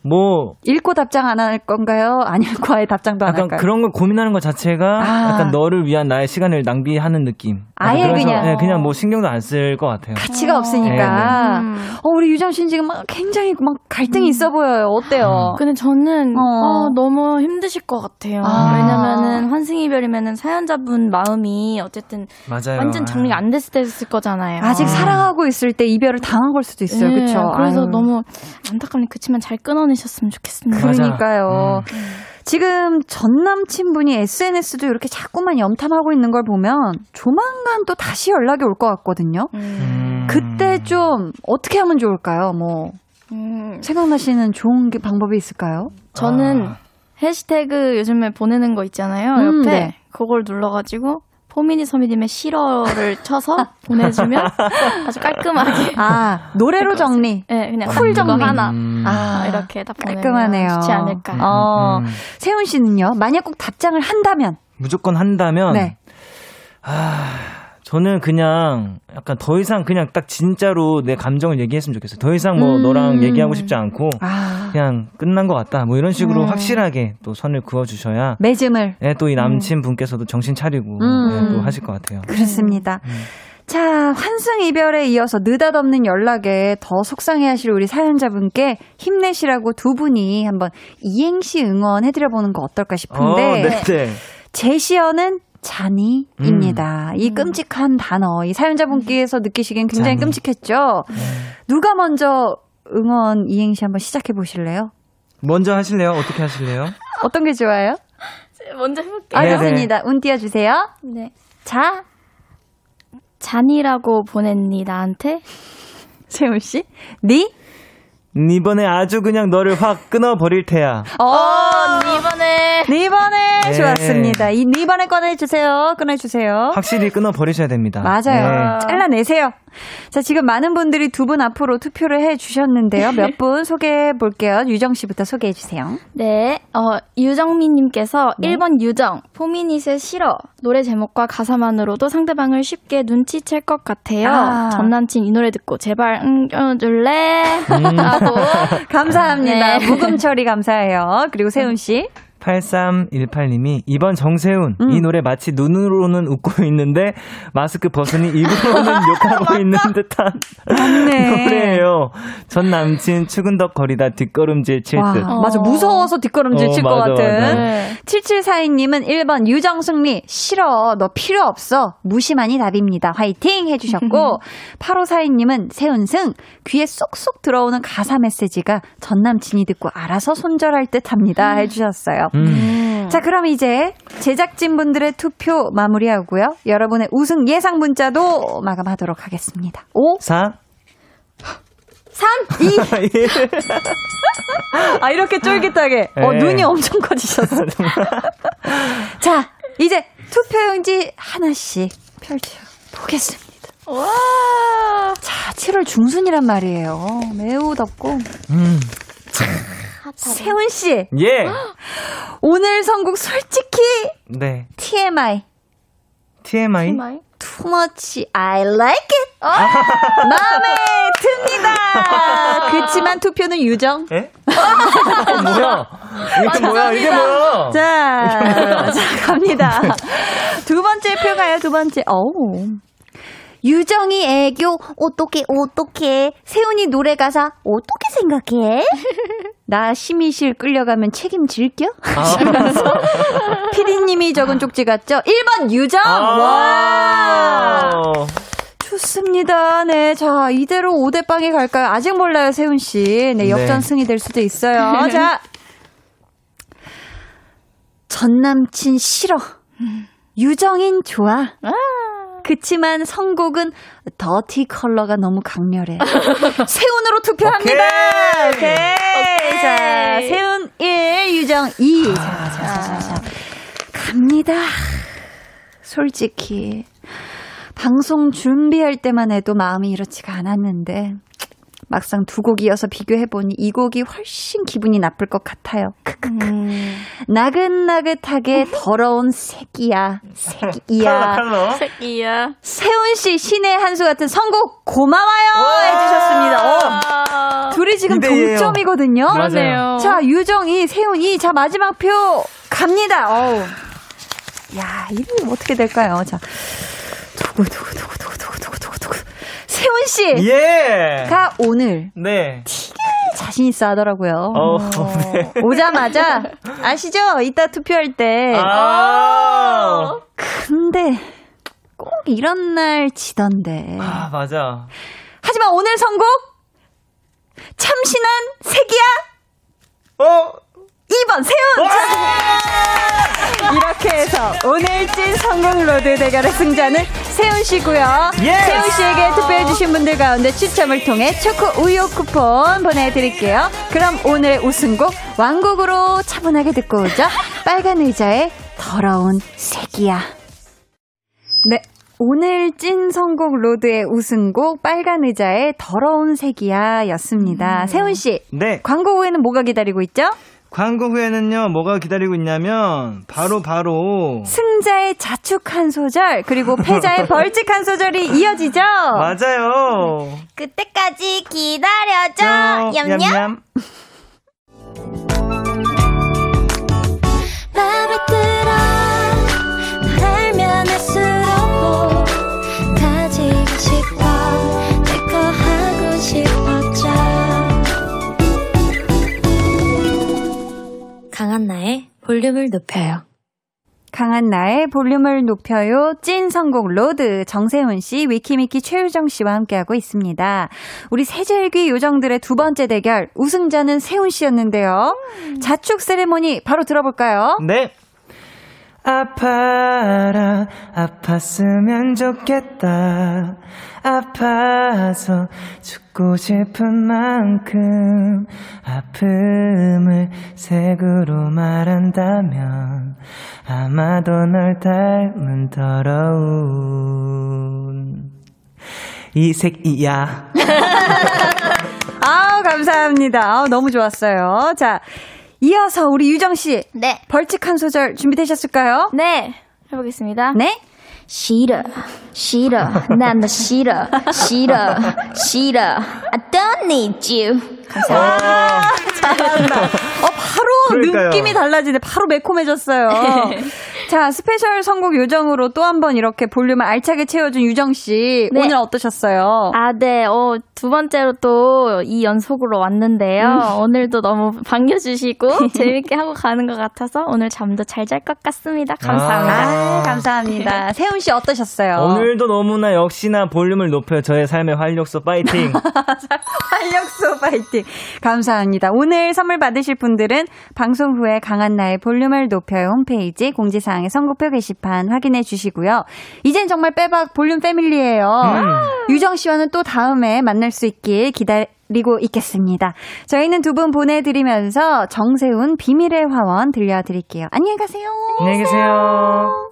E: 뭐,
A: 읽고 답장 안 할 건가요? 안 읽고 아예 답장도 안
E: 약간
A: 할까요?
E: 그런 걸 고민하는 것 자체가
A: 아.
E: 약간 너를 위한 나의 시간을 낭비하는 느낌.
A: 아예
E: 그래서,
A: 그냥.
E: 네, 그냥 뭐 신경도 안 쓸 것 같아요.
A: 가치가 없으니까.
C: 음.
A: 어, 우리 유정 씨는 지금 막 굉장히 막 갈등이 있어 보여요. 어때요?
C: 근데 저는
A: 어.
C: 어, 너무 힘드실 것 같아요.
A: 아.
C: 왜냐면은 환승 이별이면은 사연자분 마음이 어쨌든
E: 맞아요.
C: 완전 정리가 안 됐을 때였을 거잖아요.
A: 아직
E: 아.
A: 사랑하고 있을 때 이별을 당한 걸 수도 있어요.
C: 네,
A: 그렇죠?
C: 그래서 너무 안타깝네. 그치만 잘 끊어내 셨으면 좋겠습니다.
A: 그러니까요.
E: 음.
A: 지금 전 남친분이 SNS도 이렇게 자꾸만 염탐하고 있는 걸 보면 조만간 또 다시 연락이 올 것 같거든요.
E: 음.
A: 그때 좀 어떻게 하면 좋을까요? 뭐
C: 음,
A: 생각나시는 좋은 게- 방법이 있을까요?
C: 저는
E: 아.
C: 해시태그 요즘에 보내는 거 있잖아요.
A: 음,
C: 옆에
A: 네.
C: 그걸 눌러가지고 포미니 서미님의 싫어를 쳐서 보내주면 아주 깔끔하게.
A: 아 노래로 정리.
C: 네, 그냥 쿨쿨
A: 정리.
C: 하나
E: 음.
A: 아
C: 이렇게 딱 보내면
A: 깔끔하네요.
C: 좋지 않을까.
A: 어,
E: 음.
A: 세훈 씨는요? 만약 꼭 답장을 한다면,
E: 무조건 한다면
A: 네.
E: 아, 저는 그냥 약간 더 이상 그냥 딱 진짜로 내 감정을 얘기했으면 좋겠어요. 더 이상 뭐
A: 음.
E: 너랑 얘기하고 싶지 않고
A: 아
E: 그냥 끝난 것 같다. 뭐 이런 식으로
A: 음.
E: 확실하게 또 선을 그어 주셔야
A: 매짐을
E: 예, 또이 남친 분께서도 정신 차리고
A: 음.
E: 예, 또 하실 것 같아요.
A: 그렇습니다.
E: 음.
A: 자, 환승 이별에 이어서 느닷없는 연락에 더 속상해 하실 우리 사연자분께 힘내시라고 두 분이 한번 이행시 응원해드려보는 거 어떨까 싶은데,
E: 어, 네, 네.
A: 제시어는 잔이입니다. 이 끔찍한 단어, 이 사연자분께서 느끼시기엔 굉장히
E: 잔이.
A: 끔찍했죠? 누가 먼저 응원 이행시 한번 시작해 보실래요?
E: 먼저 하실래요? 어떻게 하실래요?
A: 어떤 게 좋아요?
C: 먼저 해볼게요.
A: 알겠습니다. 운 띄워주세요.
C: 네.
A: 자,
C: 잔이라고 보냈니 나한테?
A: 세훈 씨. 니?
E: 이번에 아주 그냥 너를 확 끊어버릴 테야.
A: 어,
C: 이번에
A: 니번에
E: 네.
A: 좋았습니다. 이 니번에 꺼내주세요. 꺼내주세요.
E: 확실히 끊어버리셔야 됩니다.
A: 맞아요.
E: 네.
A: 잘라내세요. 자, 지금 많은 분들이 두 분 앞으로 투표를 해 주셨는데요. 몇 분 소개해 볼게요. 유정 씨부터 소개해 주세요.
C: 네, 어, 유정민 님께서
A: 네.
C: 1번 유정, 포미닛의 싫어. 노래 제목과 가사만으로도 상대방을 쉽게 눈치챌 것 같아요.
A: 아.
C: 전 남친 이 노래 듣고 제발 응, 껴줄래?
E: 음.
C: 하고.
A: 감사합니다.
C: 네.
A: 묵음 처리 감사해요. 그리고 세훈 씨.
E: 8318님이 이번 정세훈
A: 음.
E: 이 노래 마치 눈으로는 웃고 있는데 마스크 벗으니 입으로는 욕하고 있는 듯한. 노래예요. 전 남친 추근덕거리다 뒷걸음질 칠
A: 와,
E: 듯.
A: 맞아. 무서워서 뒷걸음질
E: 어,
A: 칠것
E: 맞아,
A: 같은.
E: 맞아.
C: 네.
A: 7742님은 1번 유정승리 싫어 너 필요 없어 무심하니 답입니다 화이팅 해주셨고 8542님은 세은승 귀에 쏙쏙 들어오는 가사 메시지가 전 남친이 듣고 알아서 손절할 듯 합니다 해주셨어요
E: 음.
A: 자 그럼 이제 제작진분들의 투표 마무리하고요 여러분의 우승 예상 문자도 마감하도록 하겠습니다 5
E: 4
A: 3 2 아 이렇게 쫄깃하게 어
E: 네.
A: 눈이 엄청 커지셨어 자, 이제 투표용지 하나씩 펼쳐 보겠습니다.
C: 와.
A: 자, 7월 중순이란 말이에요. 매우 덥고.
E: 음.
A: 세훈 씨,
E: 예.
A: 오늘 선곡 솔직히
E: 네.
A: TMI.
E: TMI.
C: TMI?
A: Too much I like it. 마음에 듭니다. 그치만 투표는 유정.
E: 예? 어, 뭐야? 이게 뭐야? 이게 뭐야?
A: 자, 자, 갑니다. 두 번째 표 가요, 두 번째. 어우. 유정이 애교, 어떻게, 어떻게. 세훈이 노래 가사, 어떻게 생각해? 나 심의실 끌려가면 책임질겨? 하시면서 피디님이 적은 쪽지 같죠? 1번 유정! 와!
E: 아.
A: 좋습니다. 네. 자, 이대로 5대 빵이 갈까요? 아직 몰라요, 세훈씨. 네, 역전승이 될 수도 있어요. 자. 전 남친 싫어. 유정인 좋아. 그치만 선곡은 더티 컬러가 너무 강렬해. 세운으로 투표합니다.
E: 오케이.
A: 오케이. 자, 세운 1, 유정 2. 자, 자, 자, 자, 자. 갑니다. 솔직히 방송 준비할 때만 해도 마음이 이렇지가 않았는데 막상 두 곡 이어서 비교해보니 이 곡이 훨씬 기분이 나쁠 것 같아요. 크크크. 나긋나긋하게 더러운 새끼야. 새끼야.
F: 새끼야.
A: 세훈 씨 신의 한수 같은 선곡 고마워요 해주셨습니다. 어, 둘이 지금
E: 이예요.
A: 동점이거든요.
E: 맞아요.
A: 자 유정이 세훈이 자 마지막 표 갑니다. 어우. 야 이름이 어떻게 될까요? 자 두구 두구 두구 두구 두구 두구 세훈 씨가
E: 예.
A: 오늘
E: 네.
A: 자신 있어 하더라고요.
E: 어, 네.
A: 오자마자 아시죠? 이따 투표할 때.
E: 아.
A: 근데 꼭 이런 날 지던데.
E: 아, 맞아.
A: 하지만 오늘 선곡 참신한 색이야.
E: 어?
A: 2번 세운. 자, 이렇게 해서 오늘 찐 선곡 road 대결의 승자는 세운 씨고요.
E: Yes!
A: 세운 씨에게 투표해 주신 분들 가운데 추첨을 통해 초코 우유 쿠폰 보내드릴게요. 그럼 오늘의 우승곡 완곡으로 차분하게 듣고 오죠. 빨간 의자의 더러운 색이야. 네. 오늘 찐 선곡 road의 우승곡 빨간 의자의 더러운 색이야 였습니다. 세운 씨.
E: 네.
A: 광고 후에는 뭐가 기다리고 있죠?
E: 광고 후에는요, 뭐가 기다리고 있냐면, 바로, 바로.
A: 승자의 자축 한 소절 그리고 패자의 벌칙 한 소절이 이어지죠.
E: 맞아요.
C: 그때까지 기다려줘. 냠냠.
E: 냠냠.
F: 강한나의 볼륨을 높여요
A: 강한나의 볼륨을 높여요. 찐 선곡 road 정세운 씨, 위키미키 최유정 씨와 함께하고 있습니다. 우리 세절기 요정들의 두 번째 대결 우승자는 세운 씨였는데요. 자축 세레모니 바로 들어볼까요?
E: 네. 아파라, 아팠으면 좋겠다. 아파서 죽고 싶은 만큼 아픔을 색으로 말한다면 아마도 널 닮은 더러운 이 색이야.
A: 아우 감사합니다. 아우, 너무 좋았어요. 자, 이어서 우리 유정 씨
C: 네.
A: 벌칙 한 소절 준비되셨을까요?
C: 네. 해보겠습니다.
A: 네.
C: 싫어, 싫어, 난너 싫어, 싫어, 싫어. I don't need you.
A: 잘한다. 어, 바로
E: 그러니까요.
A: 느낌이 달라지네. 바로 매콤해졌어요. 자, special 선곡 요정으로 또 한 번 이렇게 볼륨을 알차게 채워준 유정씨.
C: 네.
A: 오늘 어떠셨어요?
C: 아, 네. 어, 두 번째로 또 이 연속으로 왔는데요. 오늘도 너무 반겨주시고 재밌게 하고 가는 것 같아서 오늘 잠도 잘 잘 것 같습니다. 감사합니다.
A: 아, 감사합니다. 세운 씨 어떠셨어요?
E: 오늘도 너무나 역시나 볼륨을 높여 저의 삶의 활력소 파이팅.
A: 활력소 파이팅. 감사합니다. 오늘 선물 받으실 분들은 방송 후에 강한 나의 볼륨을 높여요 홈페이지 공지사항의 선곡표 게시판 확인해 주시고요. 이젠 정말 빼박 볼륨 패밀리예요. 유정 씨와는 또 다음에 만날 수 있길 기다리고 있겠습니다. 저희는 두 분 보내드리면서 정세훈 비밀의 화원 들려드릴게요. 안녕히 가세요.
E: 안녕히 계세요.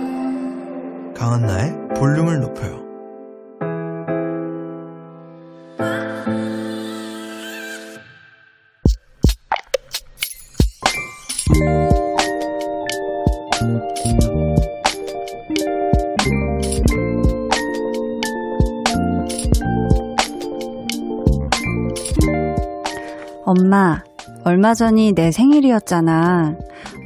D: 강한나의 볼륨을 높여요.
A: 엄마, 얼마 전이 내 생일이었잖아.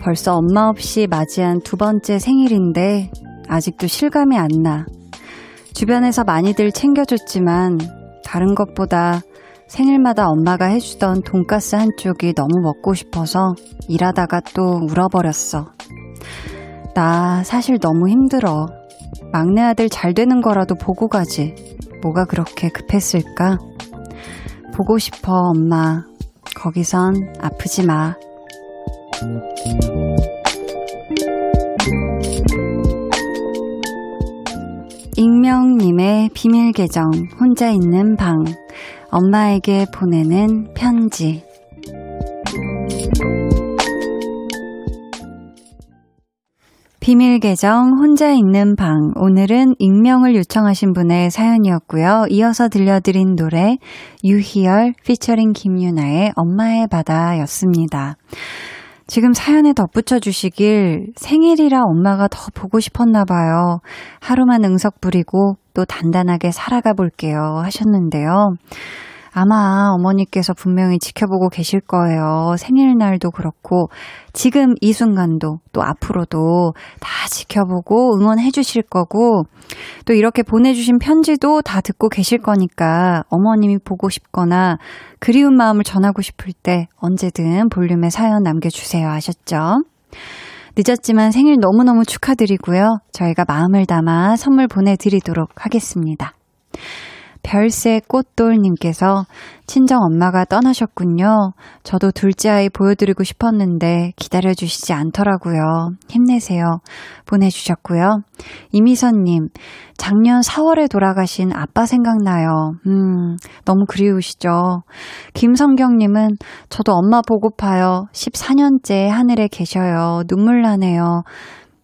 A: 벌써 엄마 없이 맞이한 두 번째 생일인데 아직도 실감이 안 나. 주변에서 많이들 챙겨줬지만 다른 것보다 생일마다 엄마가 해주던 돈가스 한 쪽이 너무 먹고 싶어서 일하다가 또 울어버렸어. 나 사실 너무 힘들어. 막내 아들 잘 되는 거라도 보고 가지. 뭐가 그렇게 급했을까? 보고 싶어, 엄마. 거기선 아프지 마. 익명님의 비밀 계정, 혼자 있는 방. 엄마에게 보내는 편지. 비밀 계정 혼자 있는 방. 오늘은 익명을 요청하신 분의 사연이었고요. 이어서 들려드린 노래 유희열 피처링 김유나의 엄마의 바다였습니다. 지금 사연에 덧붙여 주시길 생일이라 엄마가 더 보고 싶었나 봐요. 하루만 응석 부리고 또 단단하게 살아가 볼게요 하셨는데요. 아마 어머니께서 분명히 지켜보고 계실 거예요. 생일날도 그렇고, 지금 이 순간도 또 앞으로도 다 지켜보고 응원해 주실 거고, 또 이렇게 보내주신 편지도 다 듣고 계실 거니까 어머님이 보고 싶거나 그리운 마음을 전하고 싶을 때 언제든 볼륨에 사연 남겨주세요. 아셨죠? 늦었지만 생일 너무너무 축하드리고요. 저희가 마음을 담아 선물 보내드리도록 하겠습니다. 별새 꽃돌님께서 친정 엄마가 떠나셨군요. 저도 둘째 아이 보여드리고 싶었는데 기다려주시지 않더라고요. 힘내세요. 보내주셨고요. 이미선님, 작년 4월에 돌아가신 아빠 생각나요. 음, 너무 그리우시죠? 김성경님은 저도 엄마 보고파요. 14년째 하늘에 계셔요. 눈물 나네요.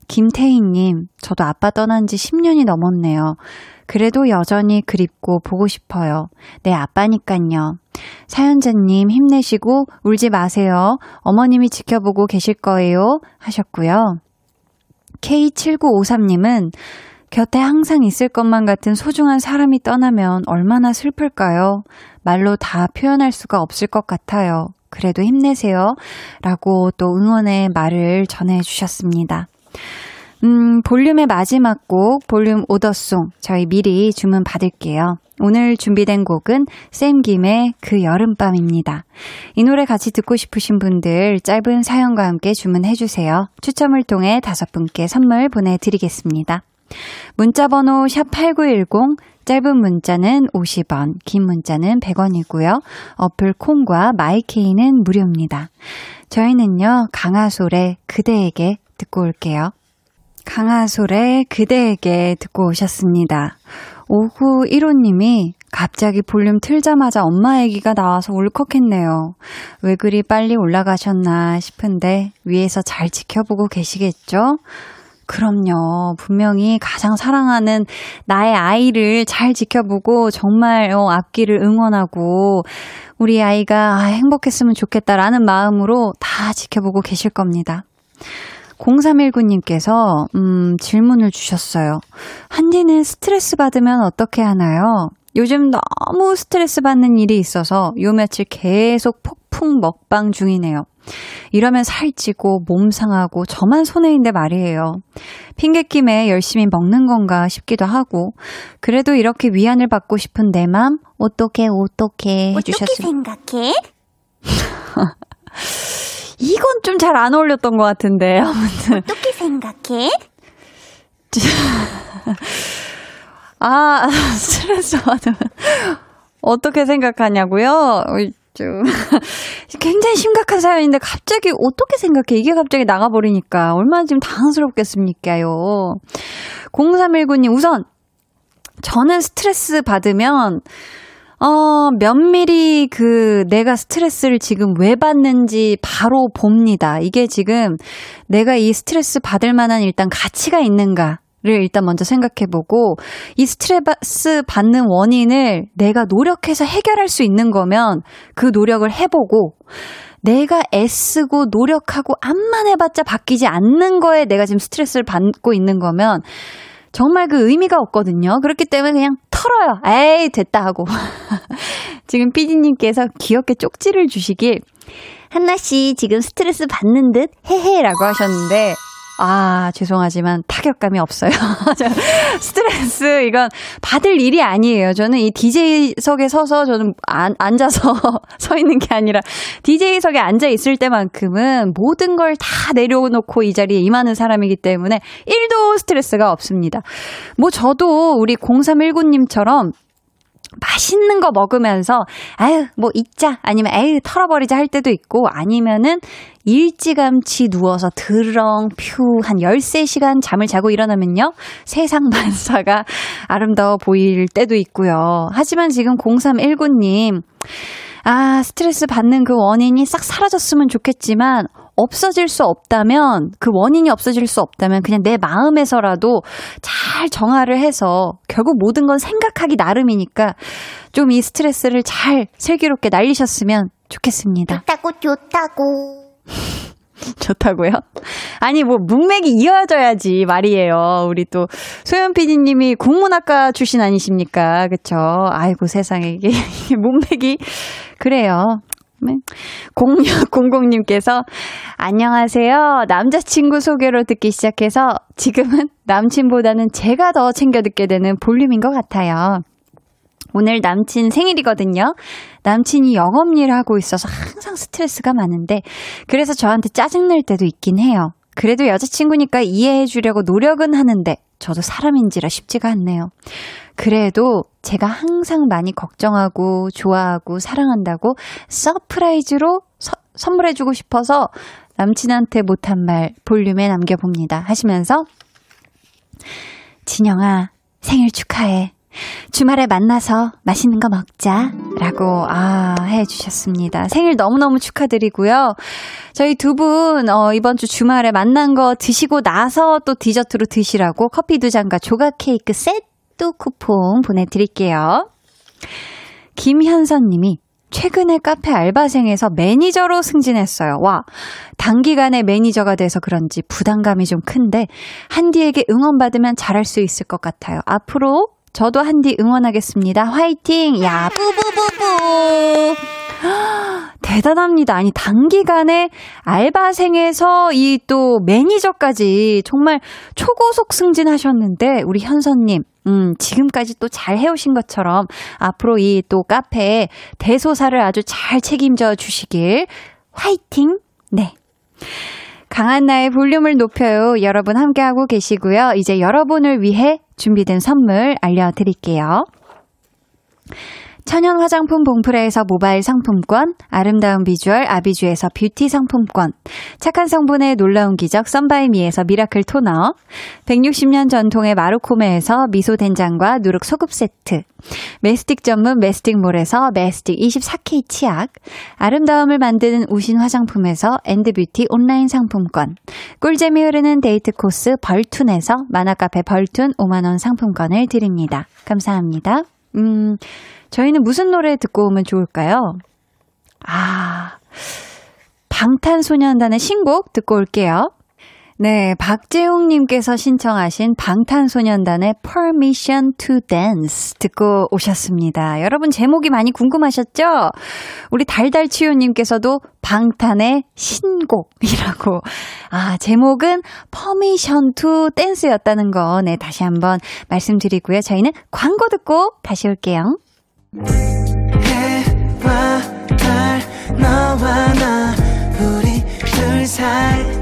A: 김태희님, 저도 아빠 떠난 지 10년이 넘었네요. 그래도 여전히 그립고 보고 싶어요. 내 아빠니깐요. 사연자님 힘내시고 울지 마세요. 어머님이 지켜보고 계실 거예요. 하셨고요. K7953님은 곁에 항상 있을 것만 같은 소중한 사람이 떠나면 얼마나 슬플까요? 말로 다 표현할 수가 없을 것 같아요. 그래도 힘내세요. 라고 또 응원의 말을 전해주셨습니다. 음, 볼륨의 마지막 곡, 볼륨 오더송. 저희 미리 주문 받을게요. 오늘 준비된 곡은 샘김의 그 여름밤입니다. 이 노래 같이 듣고 싶으신 분들 짧은 사연과 함께 주문해주세요. 추첨을 통해 다섯 분께 선물 보내드리겠습니다. 문자번호 샵8910, 짧은 문자는 50원, 긴 문자는 100원이고요. 어플 콩과 마이케이는 무료입니다. 저희는요, 강하솔의 그대에게 듣고 올게요. 강하솔의 그대에게 듣고 오셨습니다. 오후 1호님이 갑자기 볼륨 틀자마자 엄마 얘기가 나와서 울컥했네요. 왜 그리 빨리 올라가셨나 싶은데 위에서 잘 지켜보고 계시겠죠? 그럼요. 분명히 가장 사랑하는 나의 아이를 잘 지켜보고 정말 어, 앞길을 응원하고 우리 아이가 아, 행복했으면 좋겠다라는 마음으로 다 지켜보고 계실 겁니다. 0319님께서, 음, 질문을 주셨어요. 한디는 스트레스 받으면 어떻게 하나요? 요즘 너무 스트레스 받는 일이 있어서 요 며칠 계속 폭풍 먹방 중이네요. 이러면 살찌고 몸 상하고 저만 손해인데 말이에요. 핑계김에 열심히 먹는 건가 싶기도 하고 그래도 이렇게 위안을 받고 싶은 내 맘 어떻게 어떻게 해주셨습니다.
B: 어떻게 생각해?
A: 이건 좀 잘 안 어울렸던 것 같은데 아무튼
B: 어떻게 생각해?
A: 아 스트레스 받으면 어떻게 생각하냐고요? 좀 굉장히 심각한 사연인데 갑자기 어떻게 생각해? 이게 갑자기 나가버리니까 얼마나 지금 당황스럽겠습니까요? 0319님 우선 저는 스트레스 받으면 어, 면밀히 그 내가 스트레스를 지금 왜 받는지 바로 봅니다. 이게 지금 내가 이 스트레스 받을 만한 일단 가치가 있는가? 를 일단 먼저 생각해보고 이 스트레스 받는 원인을 내가 노력해서 해결할 수 있는 거면 그 노력을 해보고 내가 애쓰고 노력하고 암만 해봤자 바뀌지 않는 거에 내가 지금 스트레스를 받고 있는 거면 정말 그 의미가 없거든요. 그렇기 때문에 그냥 털어요. 에이, 됐다 하고. 지금 피디님께서 귀엽게 쪽지를 주시길. 한나씨 지금 스트레스 받는 듯 헤헤 라고 하셨는데, 아, 죄송하지만 타격감이 없어요. 스트레스, 이건 받을 일이 아니에요. 저는 이 DJ석에 서서 저는 안, 앉아서 서 있는 게 아니라 DJ석에 앉아 있을 때만큼은 모든 걸 다 내려놓고 이 자리에 임하는 사람이기 때문에 1도 스트레스가 없습니다. 뭐 저도 우리 0319님처럼 맛있는 거 먹으면서 아유 뭐 잊자 아니면 에휴 털어버리자 할 때도 있고 아니면은 일찌감치 누워서 드렁 퓨한 13시간 잠을 자고 일어나면요 세상 만사가 아름다워 보일 때도 있고요. 하지만 지금 0319님 아 스트레스 받는 그 원인이 싹 사라졌으면 좋겠지만 없어질 수 없다면 그 원인이 없어질 수 없다면 그냥 내 마음에서라도 잘 정화를 해서 결국 모든 건 생각하기 나름이니까 좀 이 스트레스를 잘 슬기롭게 날리셨으면 좋겠습니다.
B: 좋다고 좋다고.
A: 좋다고요? 아니 뭐 문맥이 이어져야지 말이에요. 우리 또 소연 PD님이 국문학과 출신 아니십니까? 그쵸? 아이고 세상에 이게 문맥이 그래요. 네. 0600님께서 안녕하세요. 남자친구 소개로 듣기 시작해서 지금은 남친보다는 제가 더 챙겨 듣게 되는 볼륨인 것 같아요. 오늘 남친 생일이거든요. 남친이 영업일 하고 있어서 항상 스트레스가 많은데 그래서 저한테 짜증낼 때도 있긴 해요. 그래도 여자친구니까 이해해 주려고 노력은 하는데 저도 사람인지라 쉽지가 않네요. 그래도 제가 항상 많이 걱정하고 좋아하고 사랑한다고 surprise로 서, 선물해주고 싶어서 남친한테 못한 말 볼륨에 남겨봅니다. 하시면서 진영아 생일 축하해. 주말에 만나서 맛있는 거 먹자. 라고, 아, 해 주셨습니다. 생일 너무너무 축하드리고요. 저희 두 분, 어, 이번 주 주말에 맛난 거 드시고 나서 또 디저트로 드시라고 커피 두 잔과 조각 케이크 세트 쿠폰 보내드릴게요. 김현선 님이 최근에 카페 알바생에서 매니저로 승진했어요. 와, 단기간에 매니저가 돼서 그런지 부담감이 좀 큰데, 한디에게 응원받으면 잘할 수 있을 것 같아요. 앞으로 저도 한디 응원하겠습니다. 화이팅! 야, 뿌뿌뿌뿌! 대단합니다. 아니, 단기간에 알바생에서 이 또 매니저까지 정말 초고속 승진하셨는데, 우리 현선님, 음, 지금까지 또 잘 해오신 것처럼 앞으로 이 또 카페에 대소사를 아주 잘 책임져 주시길 화이팅! 네. 강한나의 볼륨을 높여요. 여러분 함께하고 계시고요. 이제 여러분을 위해 준비된 선물 알려드릴게요. 천연 화장품 봉프레에서 모바일 상품권, 아름다운 비주얼 아비주에서 뷰티 상품권, 착한 성분의 놀라운 기적 썬바이미에서 miracle toner, 160년 전통의 마루코메에서 미소 된장과 누룩 소금 세트, 메스틱 전문 메스틱몰에서 메스틱 24K 치약, 아름다움을 만드는 우신 화장품에서 엔드뷰티 온라인 상품권, 꿀잼이 흐르는 데이트 코스 벌툰에서 만화카페 벌툰 5만원 상품권을 드립니다. 감사합니다. 음, 저희는 무슨 노래 듣고 오면 좋을까요? 아, 방탄소년단의 신곡 듣고 올게요. 네, 박재웅님께서 신청하신 방탄소년단의 Permission to Dance 듣고 오셨습니다. 여러분 제목이 많이 궁금하셨죠? 우리 달달치유님께서도 방탄의 신곡이라고. 아, 제목은 Permission to Dance였다는 거, 네, 다시 한번 말씀드리고요. 저희는 광고 듣고 다시 올게요.
D: 해와 달 너와 나 우리 둘 사이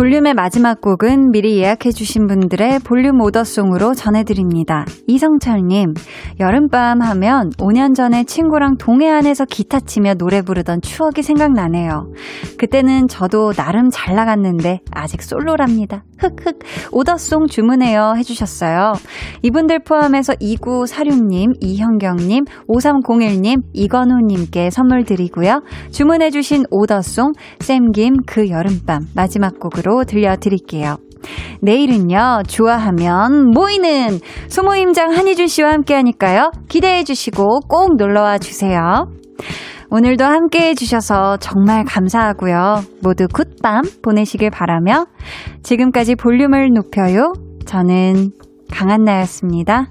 A: 볼륨의 마지막 곡은 미리 예약해주신 분들의 볼륨 오더송으로 전해드립니다. 이성철님, 여름밤 하면 5년 전에 친구랑 동해안에서 기타 치며 노래 부르던 추억이 생각나네요. 그때는 저도 나름 잘 나갔는데 아직 솔로랍니다. 흑흑, 오더송 주문해요 해주셨어요. 이분들 포함해서 2946님, 이현경님, 5301님, 이건우님께 선물 드리고요. 주문해주신 오더송, 쌤김 그 여름밤 마지막 곡으 로 들려드릴게요. 내일은요, 좋아하면 모이는 소모임장 한희준 씨와 함께 하니까요. 기대해 주시고 꼭 놀러 와 주세요. 오늘도 함께 해주셔서 정말 감사하고요. 모두 굿밤 보내시길 바라며 지금까지 볼륨을 높여요. 저는 강한나였습니다.